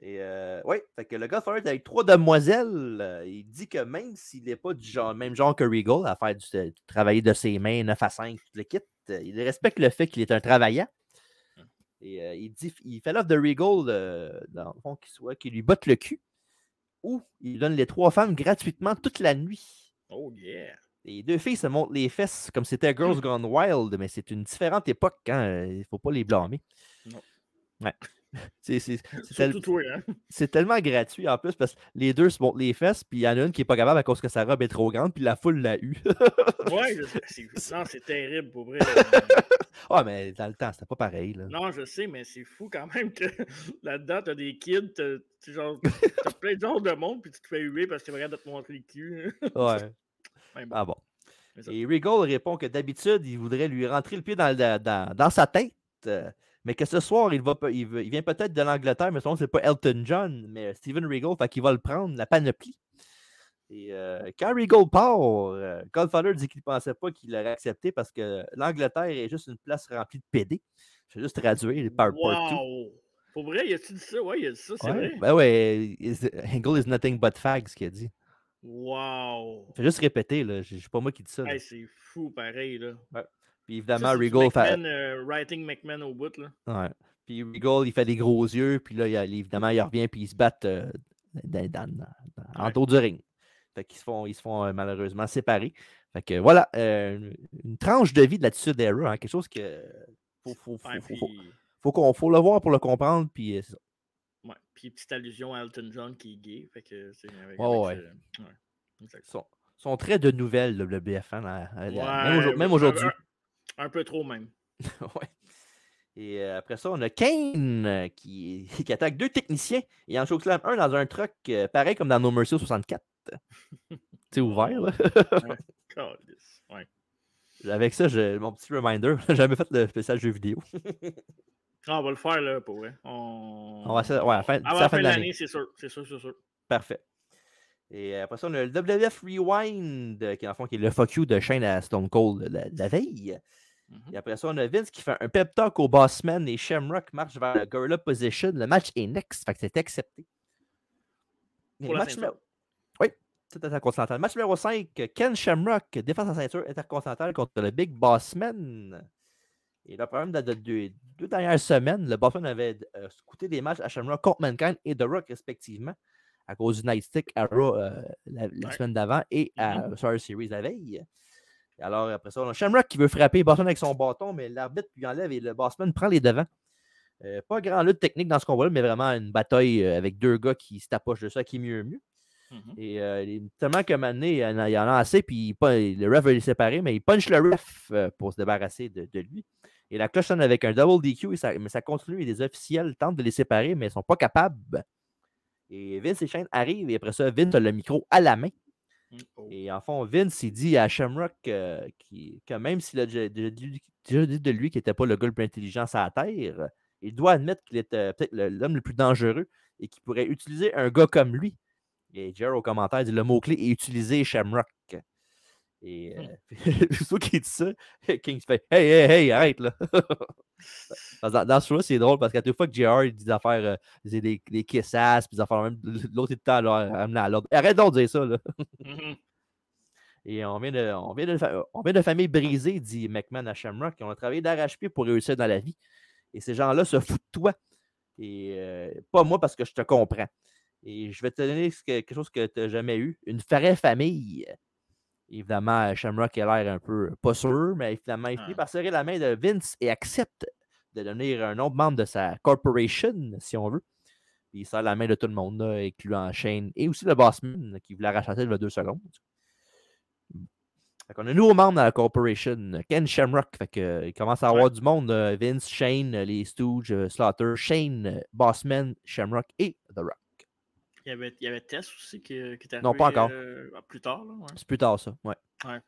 Et euh, oui, fait que le Godfather avec trois demoiselles. euh, il dit que même s'il n'est pas du genre, même genre que Regal, à faire du, euh, travailler de ses mains 9 à 5, tout le kit, euh, il respecte le fait qu'il est un travaillant. Hum. Et il, dit, il fait l'offre de Regal, dans le fond, qu'il soit, qu'il lui botte le cul, ou il donne les trois femmes gratuitement toute la nuit. Oh yeah. Les deux filles se montrent les fesses comme c'était Girls Gone Wild, mais c'est une différente époque, hein, il ne faut pas les blâmer. Non. Ouais. C'est, c'est- c'est tel- hein? c'est tellement gratuit en plus parce que les deux se montrent les fesses, puis il y en a une qui n'est pas capable à cause que sa robe est trop grande, puis la foule l'a eu. Ouais, c'est- non, c'est terrible pour vrai. Ah, mais dans le temps, c'était pas pareil. Là. non, je sais, mais c'est fou quand même que là-dedans, t'as des kids, t'as plein de genres de monde, puis tu te fais huer parce que vrai de te montrer le cul. Ouais. Ouais, bon, Ah bon. Et Regal répond que d'habitude, il voudrait lui rentrer le pied dans, le- dans- dans sa tête, euh, mais que ce soir, il, va, il, vient peut-être de l'Angleterre, mais son c'est pas Elton John, mais Steven Regal, fait qu'il va le prendre, la panoplie. Et euh, quand Regal part, euh, Godfather dit qu'il ne pensait pas qu'il l'aurait accepté parce que l'Angleterre est juste une place remplie de PD. Je vais juste traduire par. Wow! Pour vrai, il a-tu dit ça? Ouais, il a dit ça, c'est Ouais, vrai. ben ouais, is- Angle is nothing but fag, ce qu'il a dit. Wow! Je vais juste répéter, là. C'est pas moi qui dis ça. Hey, c'est fou, pareil, là. Puis évidemment, Regal fait. Euh, writing McMahon au bout, là. Ouais. Puis Regal, il fait des gros yeux, puis là, il, évidemment, il revient, puis ils se battent euh, dans, dans- en Ouais. dos du ring. Fait qu'ils se font, ils se font euh, malheureusement séparer. Fait que voilà, euh, une, une tranche de vie de l'attitude d'Era, hein, quelque chose que faut, faut, faut, Ouais, faut- puis, faut- faut qu'on- faut le voir pour le comprendre, puis euh, c'est ça. ouais, puis petite allusion à Elton John qui est gay. Fait que c'est Ouais, ouais. ouais, exact. Son, son trait de nouvelles, le BFN, hein, même, aujourd'hui. Un, peu trop, même. Ouais. Et euh, après ça, on a Kane euh, qui, qui attaque deux techniciens et en chokeslam un dans un truck euh, pareil comme dans No Mercy au 64. C'est ouvert, là. Calisse. Ouais. Avec ça, j'ai mon petit reminder. J'ai jamais fait le spécial jeu vidéo. Ah, on va le faire, là, pour vrai. On, On va essayer- ouais, à la fin- d'ici la fin de l'année. c'est sûr. C'est sûr, c'est sûr. Parfait. Et après ça, on a le WF Rewind, qui, en fond, qui est le fuck you de Shane à Stone Cold la, la veille. Mhm. Et après ça, on a Vince qui fait un pep talk au Bossman et Shamrock marche vers la Gorilla Position. Le match est next, fait que c'est accepté. La match numéro- Oui, c'est intercontinental. Match numéro 5, Ken Shamrock défend sa ceinture intercontinentale contre le Big Bossman. Et le problème de, de- de- deux dernières semaines, le Boston avait euh, coûté des matchs à Shamrock contre Mankind et The Rock respectivement, à cause du Nightstick à Raw euh, la, la Ouais. semaine d'avant et à Survivor Series la veille. Et alors, après ça, on a Shamrock qui veut frapper Boston avec son bâton, mais l'arbitre lui enlève et le Bossman prend les devants. Euh, pas grand lutte technique dans ce combat-là, mais vraiment une bataille euh, avec deux gars qui se tapochent de ça, qui est mieux mieux. Mhm. Et euh, il est tellement moment donné, il y en a, il y en a assez, puis il le ref veut les séparer, mais il punch le ref euh, pour se débarrasser de, de lui. Et la cloche sonne avec un double DQ, et ça, mais ça continue. Et les officiels tentent de les séparer, mais ils ne sont pas capables. Et Vince et Shane arrivent, et après ça, Vince a le micro à la main. Oh. Et en fond, Vince, dit à Shamrock euh, que même s'il a déjà, dit de lui qu'il n'était pas le gars le plus intelligent sur la Terre, il doit admettre qu'il était peut-être le- l'homme le plus dangereux et qu'il pourrait utiliser un gars comme lui. Et Jerry au commentaire dit le mot-clé est utiliser Shamrock. Et euh, surtout qu'il dit ça, King se fait Hey, hey, hey, arrête là. Dans, dans ce show-là, c'est drôle parce qu'à toute fois que JR dit des affaires, euh, c'est des, des kiss-ass, puis des affaires même, l'autre est tout le temps là, à l'ordre. Arrête donc de dire ça là. Mhm. Et on vient, de, on, vient de, on vient de famille brisée, dit McMahon à Shamrock. qui ont travaillé d'arrache-pied pour réussir dans la vie. Et ces gens-là se foutent de toi. Et euh, pas moi parce que je te comprends. Et je vais te donner quelque chose que tu n'as jamais eu. Une vraie famille. Évidemment, Shamrock a l'air un peu pas sûr, mais finalement, il finit par serrer la main de Vince et accepte de devenir un autre membre de sa corporation, si on veut. Puis il serre la main de tout le monde, là, incluant Shane et aussi le bossman qui voulait racheter il y a deux secondes. Fait qu'on a un nouveau membre dans la corporation, Ken Shamrock. Fait que, il commence à avoir du monde. euh, Vince, Shane, les Stooges, euh, Slaughter, Shane, Bossman, Shamrock et The Rock. Il y avait, il y avait Tess aussi qui, qui est arrivé Non, pas encore. euh, plus tard. Là, ouais. C'est plus tard, ça. Ouais. Ouais.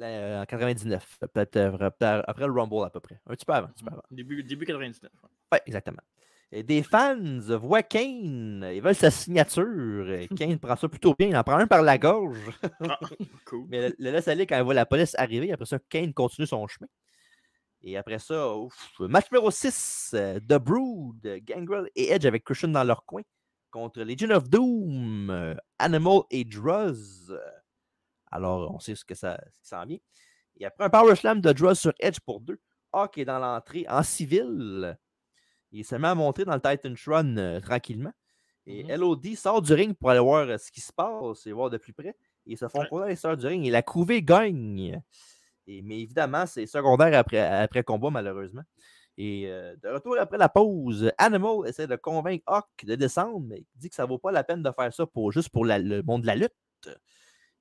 Euh, en 99. Peut-être euh, peut-être après le Rumble à peu près. Un petit peu avant. un petit peu avant. Début, début 99. ouais. Ouais, exactement. Et des fans voient Kane. Ils veulent sa signature. Et Kane prend ça plutôt bien. Il en prend un par la gorge. Ah, cool. Mais le, le laisse aller quand il voit la police arriver. Après ça, Kane continue son chemin. Et après ça, ouf, match numéro 6, The Brood, Gangrel et Edge avec Christian dans leur coin contre Legion of Doom, euh, Animal et Druzz. Alors, on sait ce que ça, ce qui s'en vient. Et après un Power Slam de Druzz sur Edge pour deux, Hawk est dans l'entrée en civil. Il se met à monter dans le Titan Run euh, tranquillement. Et Mhm. LOD sort du ring pour aller voir euh, ce qui se passe et voir de plus près. Ils se font condamner à l'extérieur du ring. Et la couvée gagne. Et, mais évidemment, c'est secondaire après, après combat, malheureusement. Et euh, de retour après la pause, Animal essaie de convaincre Hawk de descendre, mais il dit que ça vaut pas la peine de faire ça pour, juste pour la- le monde de la lutte.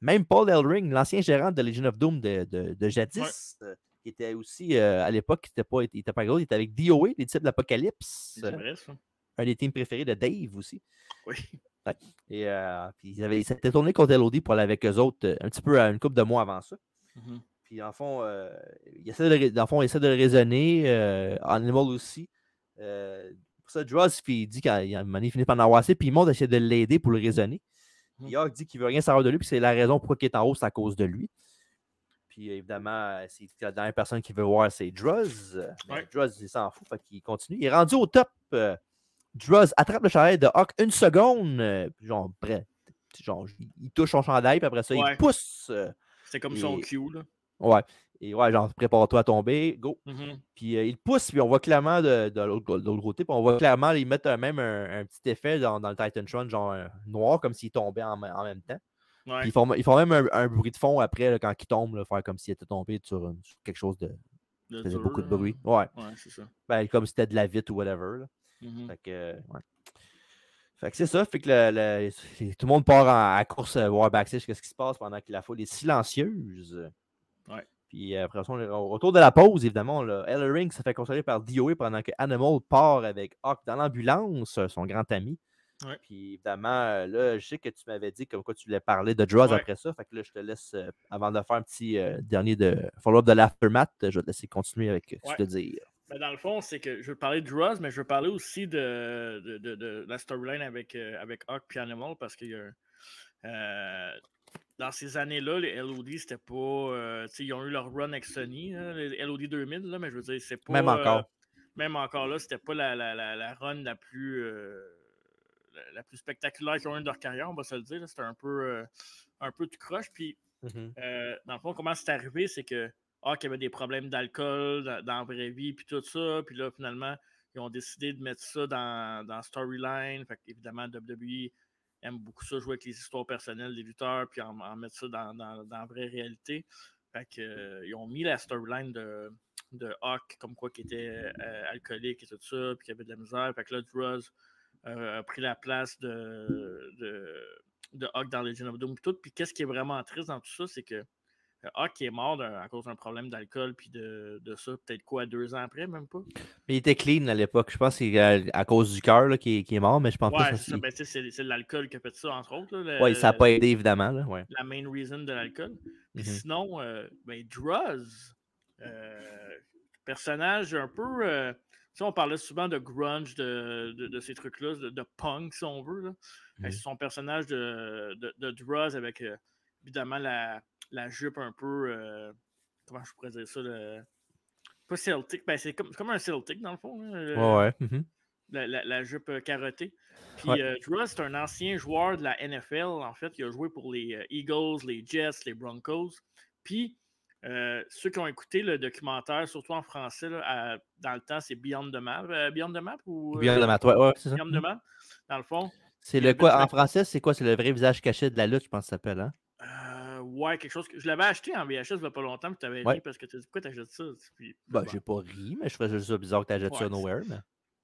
Même Paul Elring, l'ancien gérant de Legion of Doom de, de- de jadis, euh, qui était aussi euh, à l'époque, il n'était pas, il était pas gros, il était avec DOA, les types de l'Apocalypse, un des teams préférés de Dave aussi. Oui. Et euh, puis ils, avaient- ils s'étaient tournés contre LOD pour aller avec eux autres un petit peu à une couple de mois avant ça. Mhm. Puis en fond, euh, il essaie de, dans le fond, il essaie de le raisonner. euh, Animal aussi. Euh, pour ça, Dross, puis il dit qu'il a- il finit par en avoir assez, puis il monte essayer de l'aider pour le raisonner. Puis Mhm. Hawk dit qu'il veut rien savoir de lui, puis c'est la raison pourquoi il est en haut, c'est à cause de lui. Puis évidemment, c'est la dernière personne qui veut voir, c'est. Euh, mais Ouais. Druzz, il s'en fout, fait qu'il continue. Il est rendu au top. Druzz attrape le chandail de Hawk une seconde, puis genre, prêt. Genre, il touche son chandail, puis après ça, Ouais. il pousse. C'était comme son cue, là. Ouais. Et ouais, genre, prépare-toi à tomber, go. Mhm. Puis euh, il pousse, puis on voit clairement de, de l'autre de côté, puis on voit clairement, ils mettent même un, un petit effet dans, dans le Titan genre euh, noir, comme s'il tombait en, me- en même temps. Ouais. Puis ils font, ils font même un, un bruit de fond après, là, quand il tombe, là, faire comme s'il était tombé sur, quelque chose de. Le faisait dur, beaucoup de bruit. Ouais. Ouais, c'est ça. Ben, comme si c'était de la vitre ou whatever. là. Mhm. Fait que, euh, ouais. Fait que c'est ça. Fait que le- tout le monde part en, à course voir backstage qu'est-ce qui se passe pendant que la foule est silencieuse. Puis euh, après ça, on est au retour de la pause, évidemment, là, Ella Ring se fait consoler par DOA pendant que Animal part avec Hawk dans l'ambulance, euh, son grand ami. Ouais. Puis évidemment, euh, là, je sais que tu m'avais dit comme quoi tu voulais parler de Draws Ouais. après ça. Fait que là, je te laisse, euh, avant de faire un petit euh, dernier de follow-up de l'aftermath, je vais te laisser continuer avec ce que Ouais. tu veux dire. Ben, dans le fond, c'est que je veux parler de Droz, mais je veux parler aussi de, de, de- de la storyline avec, euh, avec Hawk et Animal parce que euh, dans ces années-là, les LOD, c'était pas. euh, tu sais, ils ont eu leur run avec Sony, les LOD 2000, là, mais je veux dire, c'est pas. Même euh, encore. même encore là, c'était pas la, la, la, la run la plus. euh, la, plus spectaculaire qu'ils ont eu de leur carrière, on va se le dire. C'était un peu, un peu tout croche. Puis Mhm. euh, dans le fond, comment c'est arrivé, c'est que Hawk avait des problèmes d'alcool dans, dans la vraie vie, puis tout ça. Puis là, finalement, ils ont décidé de mettre ça dans, dans Storyline. Fait évidemment, WWE aime beaucoup ça, jouer avec les histoires personnelles des lutteurs, puis en, mettre ça dans, dans, dans, la vraie réalité. Fait que, euh, ils ont mis la storyline de, de Hawk, comme quoi qui était euh, alcoolique et tout ça, puis qu'il avait de la misère. Fait que là, Droz euh, a pris la place de, de, de Hawk dans Legend of Doom. Puis, tout. puis qu'est-ce qui est vraiment triste dans tout ça, c'est que Hawk est mort à cause d'un problème d'alcool, puis de, de ça, peut-être quoi, deux ans après, même pas? Mais il était clean à l'époque. Je pense que c'est à, cause du cœur qui, qui, est mort, mais je pense ouais, pas que c'est ben, c'est l'alcool qui a fait ça, entre autres. Oui, ça n'a pas aidé, évidemment. Là, ouais. La main reason de l'alcool. Mhm. Sinon, euh, ben, Druz, euh, personnage un peu. Euh, on parlait souvent de grunge, de, de, de ces trucs-là, de, de, punk, si on veut. Là. Mhm. Son personnage de, de, de Druz avec euh, évidemment la, la jupe un peu. euh, comment je pourrais dire ça le... Pas Celtic, ben c'est comme, comme un Celtic dans le fond. hein, le- Ouais, ouais. mhm. la, la- la jupe euh, carottée. Puis Ouais. euh, Drew, c'est un ancien joueur de la NFL. En fait, il a joué pour les euh, Eagles, les Jets, les Broncos. Puis euh, ceux qui ont écouté le documentaire, surtout en français, là, à- dans le temps, c'est Beyond the Map. euh, Beyond the Map ou euh, Beyond the Mat, ouais, ouais, c'est ça. Beyond the Map, dans le fond. C'est le quoi en français, c'est quoi? C'est le vrai visage caché de la lutte, je pense que ça s'appelle, hein? Ouais, quelque chose que je l'avais acheté en VHS il n'y a pas longtemps, puis tu avais Ouais. ri parce que tu dit pourquoi t'achètes ça? Puis, Ben, j'ai pas ri, mais je faisais juste ça bizarre que t'achètes ça Ouais, nowhere. Mais...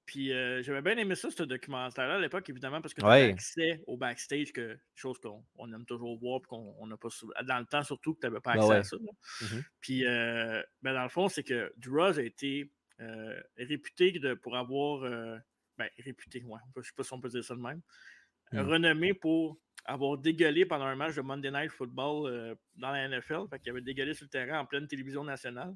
Puis euh, j'avais bien aimé ça, ce documentaire-là à l'époque, évidemment, parce que tu Ouais. avais accès au backstage, que, chose qu'on on aime toujours voir, puis qu'on n'a pas. Dans le temps, surtout, que tu n'avais pas Ben accès à ça. Mhm. Puis, euh, ben, dans le fond, c'est que Droz a été euh, réputé de, pour avoir. euh, ben, réputé, ouais, je ne sais pas si on peut dire ça de même. Mm. Renommé pour avoir dégueulé pendant un match de Monday Night Football euh, dans la NFL. Fait qu'il avait dégueulé sur le terrain en pleine télévision nationale.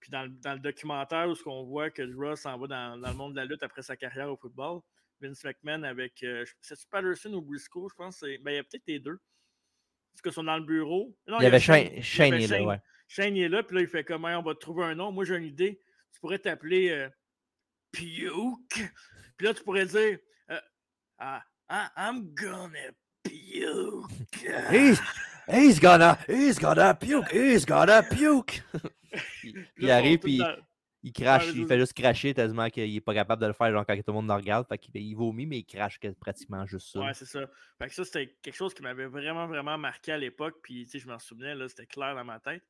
Puis dans, le- dans le documentaire où ce qu'on voit que Droz s'en va dans, dans le monde de la lutte après sa carrière au football, Vince McMahon avec. Euh, c'est-tu Patterson ou Briscoe, je pense. Ben, il y a peut-être les deux. Parce qu'ils sont dans le bureau. Non, Il y avait Shane. Shane, Il y avait là, ouais. Shane est là, puis là, il fait comment on va te trouver un nom. Moi, j'ai une idée. Tu pourrais t'appeler euh, Puke. Puis là, tu pourrais dire euh, ah, ah, I'm gonna puke. He's, he's gonna, he's gonna puke, he's gonna puke. il, arrive, puis dans- il crache, il fait juste cracher tellement qu'il est pas capable de le faire genre, quand tout le monde le regarde. Fait qu'il il vomit, mais il crache que- pratiquement juste ça. Ouais, c'est ça. Fait que ça, c'était quelque chose qui m'avait vraiment, vraiment marqué à l'époque. Puis, tu sais, je m'en souvenais, là, c'était clair dans ma tête.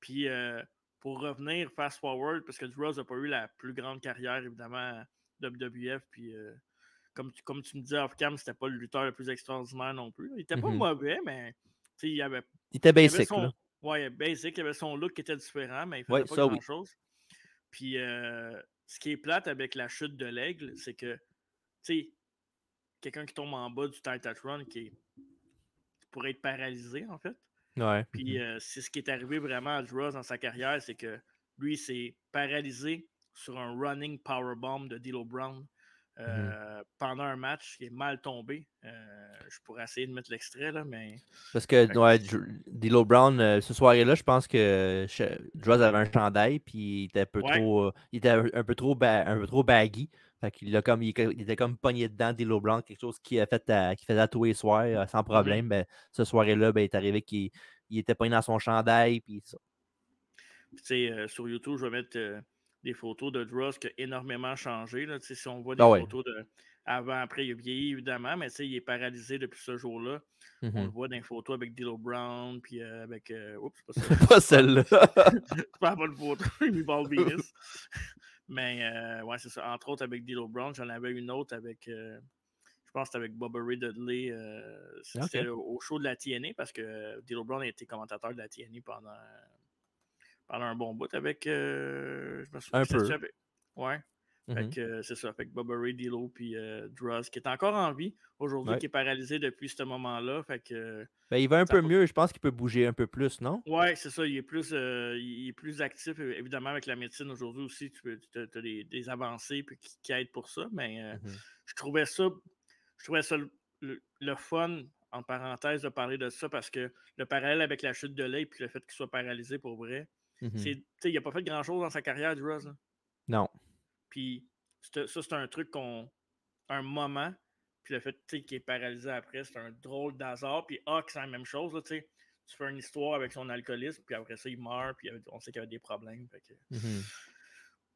Puis, euh, pour revenir fast forward, parce que Droz n'a pas eu la plus grande carrière, évidemment, WWF. Puis, euh, comme, tu, comme tu me disais off-cam, c'était pas le lutteur le plus extraordinaire non plus. Il était pas Mhm. mauvais, mais, il avait il était il avait basic, son, là. ouais, basic, il avait son look qui était différent, mais il faisait Ouais, pas oui. grand-chose. Puis, euh, ce qui est plate avec la chute de l'aigle, c'est que, tu sais, quelqu'un qui tombe en bas du Titatron qui, est- qui pourrait être paralysé, en fait. Ouais. Puis, mhm. euh, c'est ce qui est arrivé vraiment à Droz dans sa carrière, c'est que lui, s'est paralysé sur un running powerbomb de D'Lo Brown euh, pendant un match qui est mal tombé. Euh, je pourrais essayer de mettre l'extrait, là, mais... Parce que ouais, D'Lo Brown, euh, ce soir-là, je pense que Droz avait un chandail, puis il était un peu Ouais. trop, il était un, un peu trop, ba- un peu trop baggy. Fait qu'il a comme, il, il était comme pogné dedans, D'Lo Brown, quelque chose qui a fait, à- qui faisait à tous les soirs euh, Mmh sans problème. Ben, ce soir-là, ben, il est arrivé qu'il il était pogné dans son chandail, puis ça. Puis, tu sais, sur YouTube, je vais mettre des photos de Dross qui a énormément changé. Là. Si on voit des Ah ouais. photos de avant, après, il a vieilli évidemment, mais il est paralysé depuis ce jour-là. On le Mhm. voit dans les photos avec D'Lo Brown, puis euh, avec. euh, oups, pas celle-là. C'est pas la bonne photo, Venus. Mais euh, ouais, c'est ça. Entre autres avec D'Lo Brown, j'en avais une autre avec. euh, je pense que c'était avec Bubba Ray Dudley. euh, c'était au show de la TNA parce que D'Lo Brown a été commentateur de la TNA pendant, pendant un bon bout avec. euh, je me souviens Un peu. avec- Ouais. Fait Mhm. que euh, c'est ça. Fait que Bubba Ray, D'Lo puis euh, qui est encore en vie aujourd'hui, Ouais. qui est paralysé depuis ce moment-là. Fait que. Ben, il va un peu mieux, je pense qu'il peut bouger un peu plus, non? Ouais, c'est ça. Il est plus, euh, il est plus actif. Évidemment, avec la médecine aujourd'hui aussi, tu as, des, des avancées puis qui, qui aident pour ça. Mais euh, Mhm. je trouvais ça, je trouvais ça le, le- le fun, en parenthèse, de parler de ça parce que le parallèle avec la chute de l'œil puis le fait qu'il soit paralysé pour vrai, C'est, sais, il n'a pas fait grand-chose dans sa carrière, là. Non. Puis ça, c'est un truc qu'on. Un moment. Puis le fait qu'il est paralysé après, c'est un drôle d'hasard. Puis Hawk, c'est la même chose. Là, tu fais une histoire avec son alcoolisme, puis après ça, il meurt, puis on sait qu'il y avait des problèmes. Fait que... Mhm.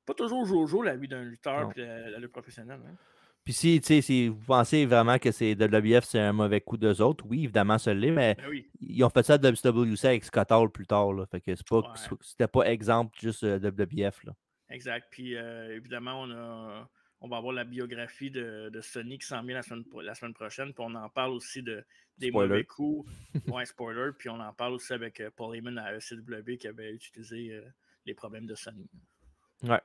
Pas toujours jojo la vie d'un lutteur puis la, la lutte professionnelle. Hein? Puis si, tu sais, si vous pensez vraiment que c'est WWF, c'est un mauvais coup d'eux autres, oui, évidemment, ça l'est, mais Ben oui. ils ont fait ça à WCWC avec Scott Hall plus tard. Là, fait que c'est pas, Ouais. c'était pas exemple juste euh, WWF. Là. Exact. Puis euh, évidemment, on, a, on va avoir la biographie de, de Sony qui s'en vient la semaine, la semaine prochaine. Puis on en parle aussi de, des Spoiler. mauvais coups. Ouais, spoiler. Puis on en parle aussi avec euh, Paul Heyman à ECW qui avait utilisé euh, les problèmes de Sony. Ouais.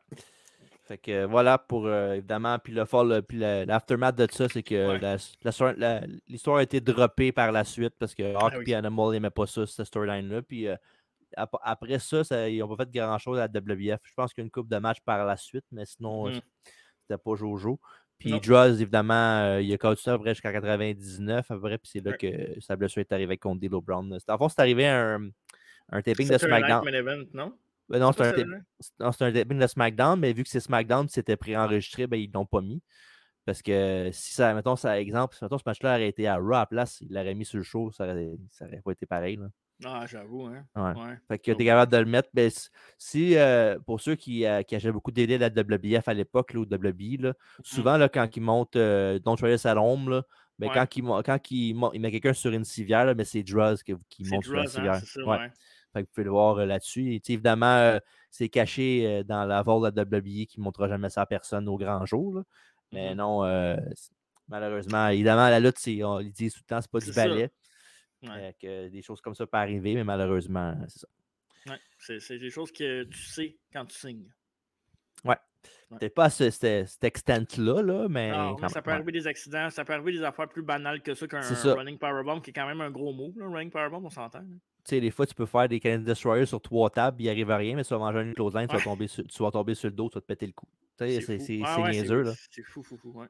Fait que euh, voilà pour euh, évidemment, puis le fall, puis l'aftermath de ça, c'est que Ouais. la- l'histoire a été droppée par la suite parce que Hawk Ah oui. et Animal n'aimaient pas ça, cette storyline-là. Puis euh, ap- après ça, ça, ils n'ont pas fait grand-chose à la WWF. Je pense qu'il y a une coupe de matchs par la suite, mais sinon, euh, Mhm. c'était pas Jojo. Puis. Droz, évidemment, euh, il a continué après jusqu'à 99 à près, puis c'est là Ouais. que sa blessure est arrivée contre D'Lo Brown. En fond, c'est arrivé un, un taping de SmackDown. event, non? Ben non, C'est un, un taping de SmackDown, mais vu que c'est SmackDown, c'était préenregistré, ben, ils l'ont pas mis. Parce que si ça, mettons, ça, exemple, si mettons, ce match-là aurait été à Raw à la place, il l'aurait mis sur le show, ça aurait, ça aurait pas été pareil. Là. Ah, j'avoue, hein. Ouais. Ouais. Fait que Donc, tu es capable de le mettre. Ben, si, euh, pour ceux qui, euh, qui beaucoup de de la WBF à l'époque, ou WWE, là, souvent, là, quand ils montent euh, Don't Try This Home, là, ben, Ouais. quand, ils, quand ils, mon- ils mettent quelqu'un sur une civière, là, ben, c'est Druz qui, monte sur la Droz, hein, civière. Ouais. Ouais. Fait que vous pouvez le voir euh, là-dessus. Évidemment, euh, c'est caché euh, dans la vault de la WWE qui ne montrera jamais ça à personne au grand jour. là. Mais Mhm. non, malheureusement, évidemment, la lutte, on, ils disent tout le temps, c'est pas du ballet. Ouais. que des choses comme ça peuvent arriver, mais malheureusement, c'est ça. Ouais. C'est des choses que tu sais quand tu signes. Peut-être pas à ce, cet, cet extent-là, là, mais. Non, quand mais ça peut ouais. arriver des accidents, ça peut arriver des affaires plus banales que ça qu'un running powerbomb, qui est quand même un gros mot. Là, running powerbomb, on s'entend. Tu sais, des fois, tu peux faire des Canadian Destroyers sur trois tables, il n'y arrive à rien, mais tu vas manger une clothesline, tu, vas Ouais. tomber sur, tu vas tomber sur le dos, tu vas te péter le cou. Tu sais, c'est ouais, niaiseux, là. C'est fou, fou, fou. Ouais.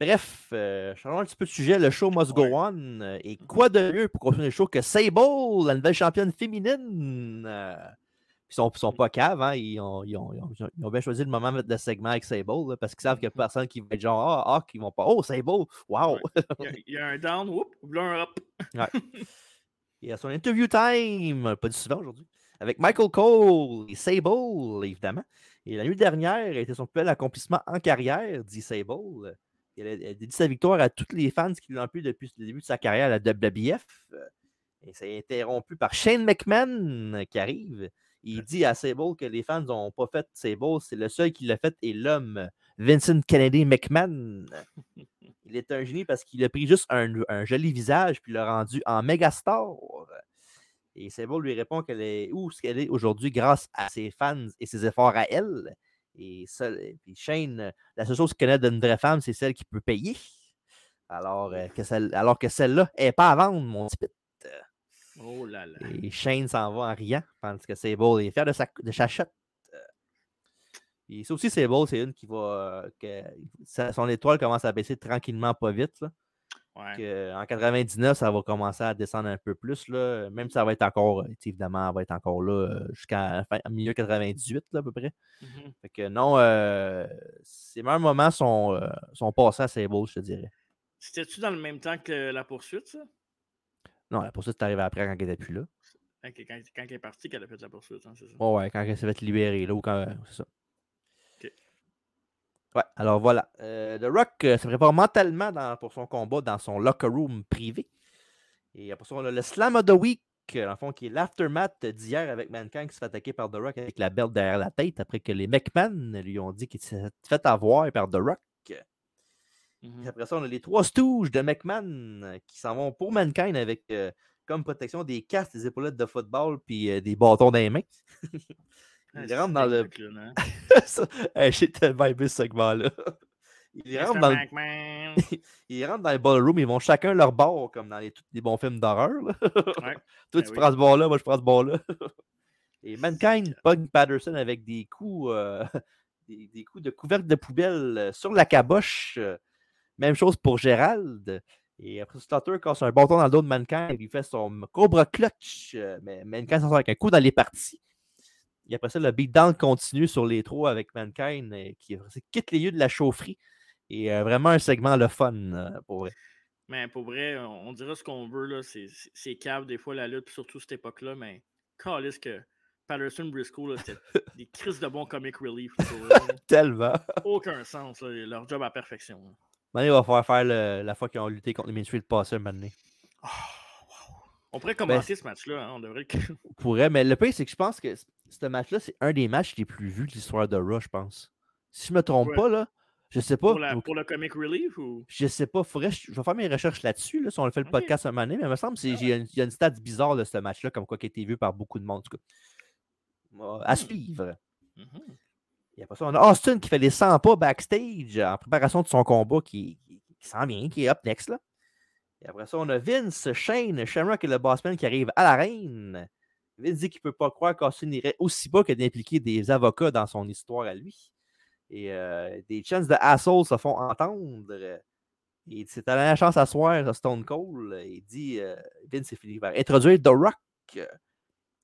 Bref, euh, changeons un petit peu de sujet. Le show must go Ouais. on. euh, Et quoi de mieux pour continuer le show que Sable, la nouvelle championne féminine? euh, ils sont, sont pas caves, hein? ils, ont, ils, ont, ils ont- ils ont bien choisi le moment de segment avec Sable, là, parce qu'ils savent qu'il n'y a Mhm. personne qui va être genre Ah, ah, qui vont pas. Oh, Sable! Wow! Ouais. Il y, a, il y a un down, whoop, un up. Et à son interview time, pas du souvent aujourd'hui, avec Michael Cole et Sable, évidemment. Et la nuit dernière a été son plus bel accomplissement en carrière, dit Sable. Elle a, dédié sa victoire à tous les fans qui l'ont pu depuis le début de sa carrière à la WBF. Et ça est interrompu par Shane McMahon qui arrive. Il dit à Sable que les fans n'ont pas fait Sable, c'est le seul qui l'a fait et l'homme, Vincent Kennedy McMahon. Il est un génie parce qu'il a pris juste un, un joli visage puis l'a rendu en mégastar. Et Sable lui répond qu'elle est où ce qu'elle est aujourd'hui grâce à ses fans et ses efforts à elle. Et, seul, et puis Shane, la seule chose qu'il connaît d'une vraie femme, c'est celle qui peut payer. Alors, euh, que, celle, alors que celle-là n'est pas à vendre, mon petit. Oh là là. Et Shane s'en va en riant, parce que Sable est fier de sa, de sa. Et ça aussi, Sable, c'est une qui va. euh, que sa- son étoile commence à baisser tranquillement, pas vite. là. Ouais. Que en 99, ça va commencer à descendre un peu plus. Là. Même si ça va être encore, euh, évidemment, elle va être encore là euh, jusqu'à milieu 98 là, à peu près. Mhm. Fait que non, euh, ces meilleurs moments sont, euh, sont passés à Sable, je te dirais. C'était-tu dans le même temps que la poursuite, ça? Non, la poursuite est arrivée après quand elle n'était plus là. Quand, quand, quand elle est partie, qu'elle a fait la poursuite, hein, c'est ça? Ouais, ouais, quand elle s'est fait libérer, là, ou quand. C'est ça. Ouais, alors voilà. Euh, The Rock euh, se prépare mentalement dans- pour son combat dans son locker room privé. Et après ça, on a le Slam of the Week, euh, dans le fond, qui est l'aftermath d'hier avec Mankind qui se fait attaquer par The Rock avec la belle derrière la tête après que les McMahon lui ont dit qu'il s'est fait avoir par The Rock. Mhm. Et après ça, on a les trois Stooges de McMahon euh, qui s'en vont pour Mankind avec euh, comme protection des casques, des épaulettes de football puis euh, des bâtons dans les mains. Ah, Ils c'est rentrent dans le. hey, J'ai tellement aimé ce segment-là. Ils rentrent, dans le... Ils rentrent dans le ballroom, ils vont chacun leur bord, comme dans les, tous les bons films d'horreur. Ouais. Toi, Ben tu oui. prends ce bord-là, moi, je prends ce bord-là. Et Mankind pogne Patterson avec des coups, euh, des, des coups de couvercle de poubelle euh, sur la caboche. euh, Même chose pour Gérald. Et après, Slaughter casse un bâton dans le dos de Mankind. Il fait son Cobra Clutch. Mais Mankind s'en sort avec un coup dans les parties. Et après ça, le beatdown continue sur les trois avec Mankind euh, qui quitte les lieux de la chaufferie. Et euh, vraiment un segment le fun euh, pour vrai. Mais pour vrai, on, on dira ce qu'on veut, là. C'est- cave des fois la lutte, surtout cette époque-là, mais calisse que Patterson Briscoe, c'était des crises de bon comic relief. Tellement. Aucun sens, là, leur job à perfection. là. Maintenant, il va falloir faire le- la fois qu'ils ont lutté contre les Main Street Passers maintenant. Ah, wow. On pourrait commencer ce match-là, hein, on devrait On pourrait, mais le pire, c'est que je pense que ce match-là, c'est un des matchs les plus vus de l'histoire de Raw, je pense. Si je me trompe Ouais. pas, là, je sais pas. pour, la- donc, pour le comic relief ou? Je sais pas, faudrait, je je vais faire mes recherches là-dessus, là, si on le fait le podcast un moment donné, mais il me semble qu'il y, a une- il y a une stat bizarre de ce match-là, comme quoi qui a été vu par beaucoup de monde. en tout cas. À Hmm. suivre. Mhm. Et après ça, on a Austin qui fait les 100 pas backstage en préparation de son combat qui, qui, qui s'en vient, qui est up next. Là. Et après ça, on a Vince, Shane, Shamrock et le bossman qui arrivent à l'arène. Vince dit qu'il ne peut pas croire qu'Austin irait aussi bas que d'impliquer des avocats dans son histoire à lui. Et euh, des chances de asshole se font entendre. Et c'est à la chance à soir Stone Cold. Il dit euh, Vince et Philippe va introduire The Rock.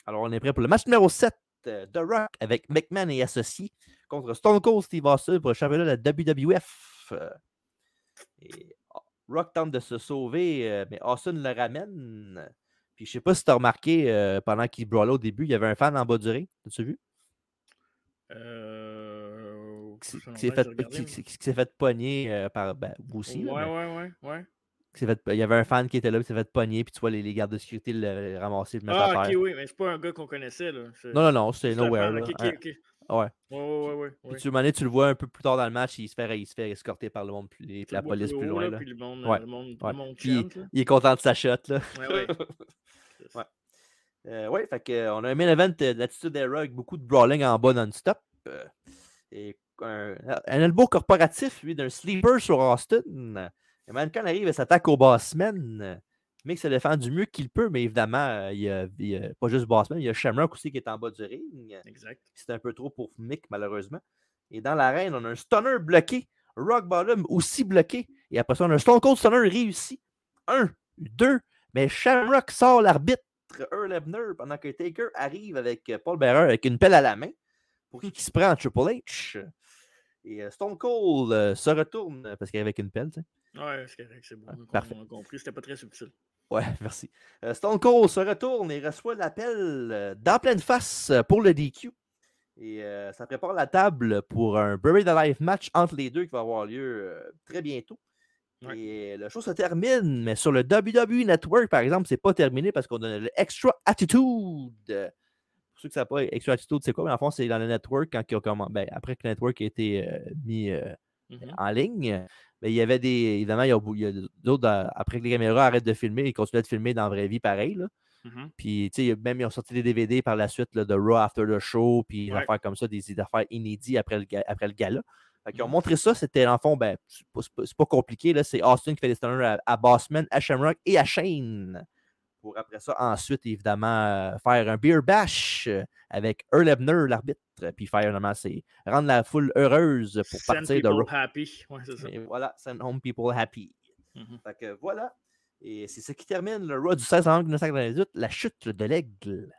Alors, on est prêt pour le match numéro 7. euh, The Rock avec McMahon et associés contre Stone Cold Steve Austin pour le championnat de la WWF. Et Rock tente de se sauver, euh, mais Austin le ramène. Puis je sais pas si tu as remarqué, euh, pendant qu'il brawlait au début, il y avait un fan en bas du ring. As-tu vu? Euh... Qui s'est- qui fait, qui- qui- fait pogner euh, par. Ben, vous aussi. là, Ouais, mais ouais, ouais, ouais. fait- il y avait un fan qui était là, qui s'est fait pogner, puis tu vois les, les gardes de sécurité le, le ramasser, le mettre Ah, à ok, oui, mais c'est pas un gars qu'on connaissait, là. Non, non, non, c'est nowhere. là. Ouais. Ouais, ouais, ouais. Puis ouais. tu, donné, tu le vois un peu plus tard dans le match, il se fait, il se fait escorter par le monde, plus, la police plus haut, loin. là, Là. Puis le monde, Ouais, le monde, ouais. le monde Puis chante, il est content de sa shot. Là. Ouais, ouais. Ouais. Euh, ouais, fait que, on a un main event euh, d'attitude era avec beaucoup de brawling en bas non-stop. euh, et un, un elbow corporatif, lui, d'un sleeper sur Austin. Et Mankind arrive et s'attaque au Bossman. Mick se défend du mieux qu'il peut, mais évidemment, euh, il y a, y pas juste Bossman, il y a Shamrock aussi qui est en bas du ring. Exact. C'est un peu trop pour Mick, malheureusement. Et dans l'arène, on a un stunner bloqué, Rock Bottom aussi bloqué. Et après ça, on a un Stone Cold Stunner réussi. Un, deux, mais Shamrock sort l'arbitre Earl Ebner pendant que Taker arrive avec euh, Paul Bearer avec une pelle à la main pour qui se prend Triple H. Et euh, Stone Cold euh, se retourne euh, parce qu'il est avec une pelle. tu sais. Ouais, c'est correct, c'est bon. Ah, on- parfait. On a compris, c'était pas très subtil. Ouais, merci. Euh, Stone Cold se retourne et reçoit l'appel euh, dans pleine face euh, pour le DQ. Et euh, ça prépare la table pour un Buried Alive match entre les deux qui va avoir lieu très bientôt. Ouais. Et le show se termine, mais sur le WWE Network, par exemple, c'est pas terminé parce qu'on a le Extra Attitude. Pour ceux qui ne savent pas, Extra Attitude, c'est quoi? Mais en fond, c'est dans le network quand comm- ben, après que le network a été mis Mhm. en ligne. Mais il y avait des. Évidemment, il y a, d'autres, euh, après que les caméras arrêtent de filmer, ils continuaient de filmer dans la vraie vie pareil. Là. Mhm. Puis, tu sais, même ils ont sorti des DVD par la suite là, de Raw After the Show, puis des Ouais. affaires comme ça, des, des affaires inédites après le, ga- après le gala. Fait qu'ils ont Mhm. montré ça, c'était en fond, ben, c'est pas, compliqué, là, c'est Austin qui fait des stunners à, à Bossman, à Shamrock et à Shane. Pour après ça, ensuite, évidemment, euh, faire un beer bash euh, avec Earl Ebner, l'arbitre, puis faire, évidemment, c'est rendre la foule heureuse pour Send partir de people Raw. happy. Ouais, c'est ça. Et voilà, send home people happy. Mhm. Fait que voilà. Et c'est ce qui termine le Raw du 16 novembre 1998, la chute de l'aigle.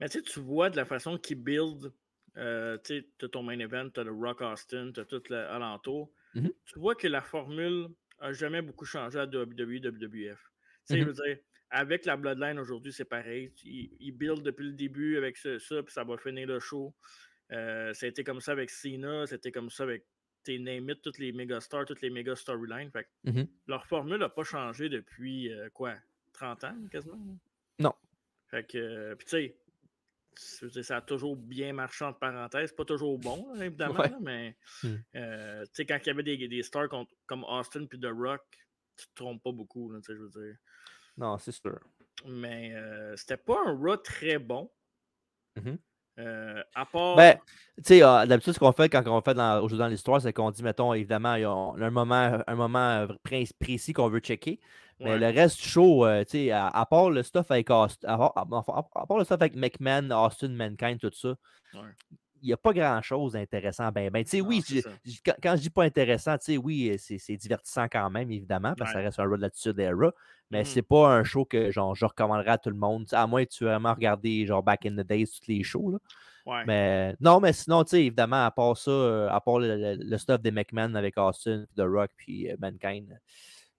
Mais tu sais, tu vois de la façon qu'ils build, euh, tu sais, ton main event, t'as le Rock Austin, t'as tout l'alentour. Mhm. Tu vois que la formule a jamais beaucoup changé à WWE, WWF. Tu sais, Mhm. je veux dire, avec la Bloodline aujourd'hui, c'est pareil. Ils, ils build depuis le début avec ce- ça, puis ça va finir le show. Euh, ça a été comme ça avec Cena, c'était comme ça avec tes name it, toutes les méga stars, toutes les méga storylines. Mhm. leur formule n'a pas changé depuis euh, quoi 30 ans quasiment? Non. Fait que, euh, puis tu sais, ça a toujours bien marché entre parenthèses. Pas toujours bon, là, évidemment, Ouais. là, mais Hmm. euh, tu sais, quand il y avait des, des stars contre- comme Austin puis The Rock, tu te trompes pas beaucoup, là, tu sais, je veux dire. Non, c'est sûr. Mais euh, c'était pas un Raw très bon. Mhm. Euh, à part. Ben, tu sais, euh, d'habitude, ce qu'on fait quand on fait dans, aujourd'hui dans l'histoire, c'est qu'on dit, mettons, évidemment, il y a un moment, un moment pré- précis qu'on veut checker. Mais ouais. le reste du show, euh, tu sais, à, à part le stuff avec Austin, à, part- à part le stuff avec McMahon, Austin, Mankind, tout ça, Ouais. Il n'y a pas grand-chose d'intéressant. Ben, ben, tu sais, oui, quand, quand je dis pas intéressant, tu sais, oui, euh, c'est divertissant quand même, évidemment, parce que ça reste un Raw de l'attitude era. Mais Mhm. c'est pas un show que genre, je recommanderais à tout le monde. À moins que tu aies vraiment regardé genre Back in the Days, tous les shows. Là. Ouais. Mais non, mais sinon, tu sais, évidemment, à part ça, euh, à part le, le- le stuff des McMahon avec Austin, puis The Rock, puis euh, Mankind,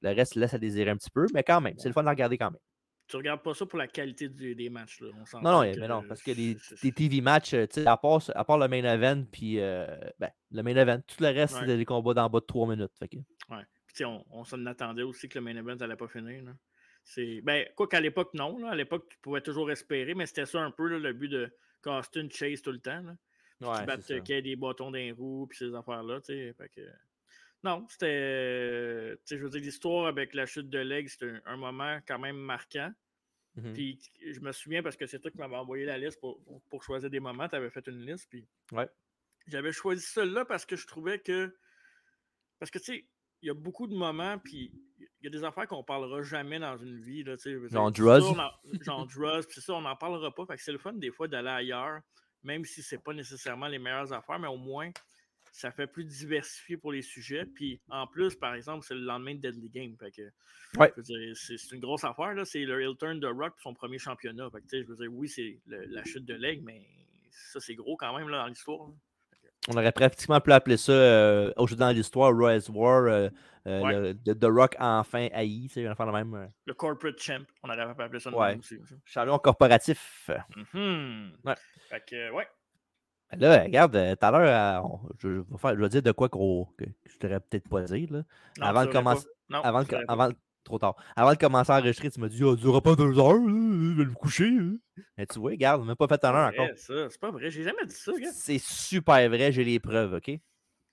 Le reste laisse à désirer un petit peu, mais quand même, c'est le fun de regarder quand même. Tu regardes pas ça pour la qualité du- des matchs, là. On Non, non, que mais non, parce que les, TV matchs, euh, à part, à part le main event, puis euh, ben, le main event, tout le reste, Ouais. c'est des combats d'en bas de 3 minutes. fait que- Ouais. Puis, on, on s'en attendait aussi que le main event n'allait pas finir. Là. Ben, quoi qu'à l'époque, non. Là. À l'époque, tu pouvais toujours espérer, mais c'était ça un peu là, le but de qu'Austin chase tout le temps. Là. Ouais, qu'il y ait des bâtons d'un roue, puis ces affaires-là. tu sais. Fait que... Non, c'était. euh, tu sais, je veux dire, l'histoire avec la chute de Leg, c'était un, un moment quand même marquant. Mhm. Puis je me souviens parce que c'est toi qui m'avais envoyé la liste pour, pour- pour choisir des moments. Tu avais fait une liste. Puis Ouais. j'avais choisi celui-là parce que je trouvais que. Parce que tu sais, il y a beaucoup de moments, puis il y a des affaires qu'on parlera jamais dans une vie. Là, Genre Druzz. Genre Druzz, puis c'est ça, on n'en parlera pas. Fait que c'est le fun des fois d'aller ailleurs, même si c'est pas nécessairement les meilleures affaires, mais au moins ça fait plus diversifié pour les sujets. Puis en plus, par exemple, c'est le lendemain de Deadly Game. Ouais. c'est, une grosse affaire. Là. C'est le heel turn de Rock pour son premier championnat. Fait que, je veux dire, oui, c'est la chute de leg, mais ça, c'est gros quand même là, dans l'histoire. là. On aurait pratiquement pu appeler ça euh, aujourd'hui dans l'histoire Rise War, euh, euh, Ouais. le- de The Rock enfin haï, c'est une affaire de même. euh, Le corporate champ, on aurait pas appelé ça de Ouais. même aussi. ça. champion corporatif. Mhm. Ouais. Fait que, ouais. Ben Là, regarde, euh, tout à l'heure, euh, je, vais faire- je vais dire de quoi qu'on- que je t'aurais peut-être pas dire. Là. Non, Avant de commencer-. Non, Avant, de, avant, trop tard. Avant de commencer à enregistrer, tu m'as dit, oh, durera pas deux heures, là, je vais me coucher. Mais tu vois, regarde, on n'a même pas fait un heure encore. C'est pas vrai. J'ai jamais dit ça. C'est super vrai, j'ai les preuves, OK?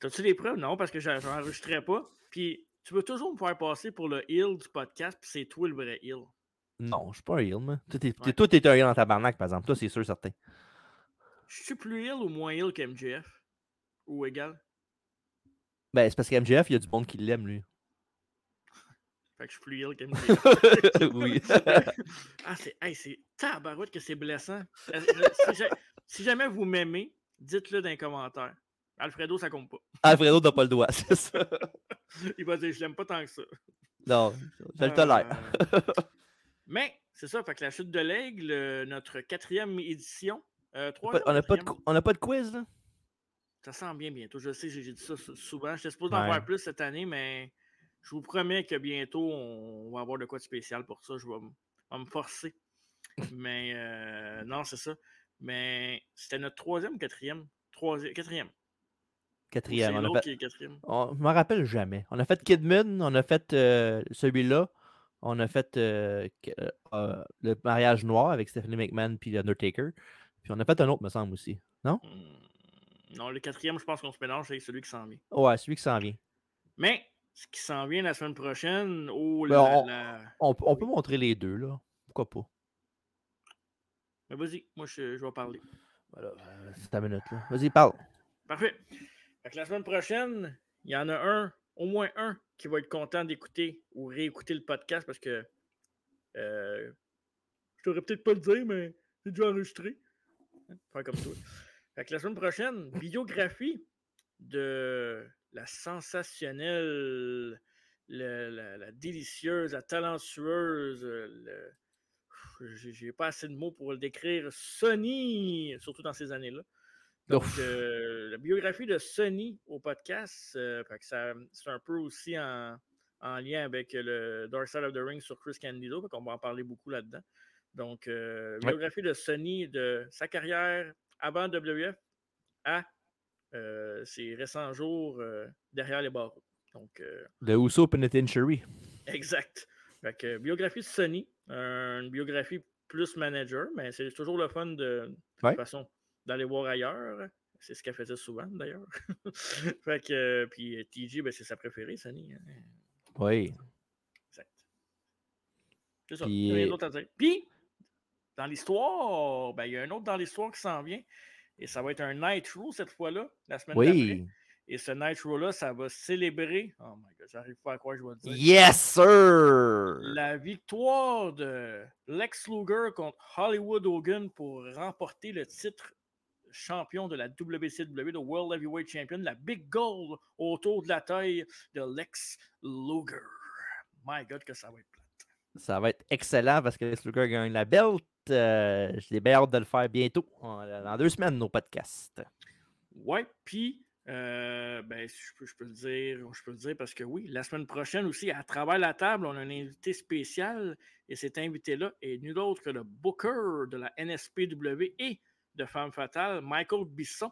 T'as-tu des preuves? Non, parce que j'en- j'enregistrais pas. Puis tu veux toujours me faire passer pour le heel du podcast, puis c'est toi le vrai heel. Non, je suis pas un heel, moi. Toi, t'es Ouais. un heel dans ta barnaque, par exemple. Toi, c'est sûr, certain. Je suis plus heel ou moins heel qu'MJF? Ou égal? Ben, c'est parce qu'MGF, il y a du monde qui l'aime, lui. Fait que je suis plus heel qu'MJF. oui. ah, c'est hey, c'est tabarouette que c'est blessant. Euh, euh, si, ja- si jamais vous m'aimez, dites-le dans les commentaires. Alfredo, ça compte pas. Alfredo n'a pas le doigt, c'est ça. Il va dire je l'aime pas tant que ça. Non, je le tolère. Euh, Mais c'est ça, fait que la chute de l'aigle, notre quatrième édition. Euh, On n'a pas, de pas quiz, là? Ça sent bien bientôt. Je sais, j'ai dit ça sou- souvent. J'étais supposé en Ouais. voir plus cette année, mais je vous promets que bientôt, on va avoir de quoi de spécial pour ça. Je vais, me forcer. mais euh, non, c'est ça. Mais c'était notre troisième, quatrième. Troisième, quatrième. Quatrième. On a fait... qui est quatrième? on- Je me rappelle jamais. On a fait Kidman, on a fait euh, celui-là, on a fait euh, le mariage noir avec Stephanie McMahon puis Undertaker. Puis on a fait un autre, me semble aussi. Non? Hmm, Non, le quatrième, je pense qu'on se mélange avec celui qui s'en vient. Ouais, celui qui s'en vient. Mais ce qui s'en vient la semaine prochaine, oh Ben, la, on- la- On, on peut montrer les deux, là. Pourquoi pas? Mais vas-y, moi je, je vais parler. Voilà, euh, c'est ta minute, là. Vas-y, parle. Parfait. Fait que la semaine prochaine, il y en a un, au moins un, qui va être content d'écouter ou réécouter le podcast parce que euh, je t'aurais peut-être pas le dire, mais c'est déjà enregistré. Comme toi. Fait que la semaine prochaine, biographie de la sensationnelle, le- la, la délicieuse, la talentueuse, le- j'ai pas assez de mots pour le décrire, Sony, surtout dans ces années-là. Donc, euh, la biographie de Sony au podcast, euh, fait que ça- c'est un peu aussi en, en lien avec le Dark Side of the Ring sur Chris Candido, on va en parler beaucoup là-dedans. Donc, euh, Ouais. biographie de Sony, de sa carrière avant WF à euh, ses récents jours euh, derrière les barreaux. Donc, Le Uso Penitentiary. Exact. Fait que, biographie de Sony, euh, une biographie plus manager, mais c'est toujours le fun de, de Ouais. façon d'aller voir ailleurs. C'est ce qu'elle faisait souvent d'ailleurs. fait que, puis TJ, ben, c'est sa préférée, Sony. hein. Oui. Exact. C'est ça. Puis, Rien d'autre à dire. Puis, dans l'histoire, ben, il y a un autre dans l'histoire qui s'en vient. Et ça va être un Nitro cette fois-là, la semaine d'après. Oui. Et ce Nitro-là, ça va célébrer. Oh my god, j'arrive pas à croire que je vais le dire. Yes, sir! La victoire de Lex Luger contre Hollywood Hogan pour remporter le titre champion de la WCW, de World Heavyweight Champion, la Big Goal autour de la taille de Lex Luger. My God, que ça va être plate. Ça va être excellent parce que Lex Luger gagne la belt. Euh, J'ai bien hâte de le faire bientôt, en- dans deux semaines, nos podcasts. Ouais, puis Euh, ben, je peux, je peux le dire, je peux le dire parce que oui, la semaine prochaine aussi, à travers la table, on a un invité spécial et cet invité-là est nul autre que le booker de la NSPW et de Femme Fatale, Michael Bisson,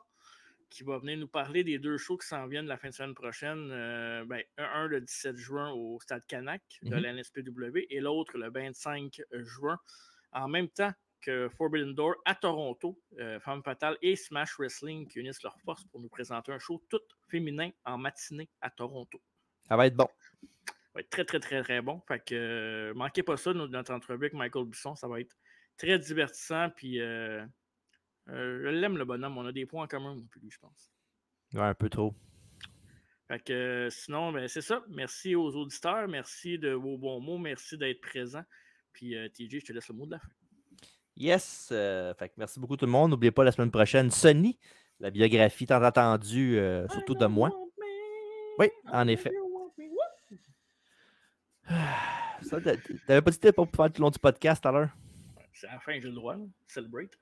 qui va venir nous parler des deux shows qui s'en viennent la fin de semaine prochaine. Euh, ben, un, le 17 juin au Stade Canac de Mhm. la NSPW et l'autre le 25 juin. En même temps que Forbidden Door à Toronto, euh, Femme Fatale et Smash Wrestling qui unissent leurs forces pour nous présenter un show tout féminin en matinée à Toronto. Ça va être bon. Ça va être très, très, très, très bon. Fait que euh, manquez pas ça, notre, entrevue avec Michael Bisson. Ça va être très divertissant. Puis euh, euh, je l'aime, le bonhomme. On a des points en commun, moi, puis lui, je pense. Ouais, un peu trop. Fait que sinon, ben, c'est ça. Merci aux auditeurs. Merci de vos bons mots. Merci d'être présent. Puis euh, TJ, je te laisse le mot de la fin. Yes. euh, fait que merci beaucoup tout le monde. N'oubliez pas la semaine prochaine, Sonny, la biographie tant attendue, euh, surtout de moi. Oui, en effet. T'avais pas dit que pour faire tout le long du podcast tout à l'heure? C'est à la fin j'ai le droit. Celebrate.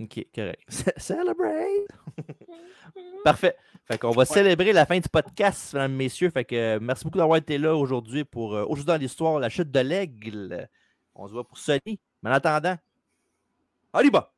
Ok, correct. Celebrate! Parfait. Fait qu'on va célébrer la fin du podcast, mesdames, messieurs. Fait que merci beaucoup d'avoir été là aujourd'hui pour euh, aujourd'hui dans l'histoire, la chute de l'aigle. On se voit pour Sony. Mais en attendant, allez, bah!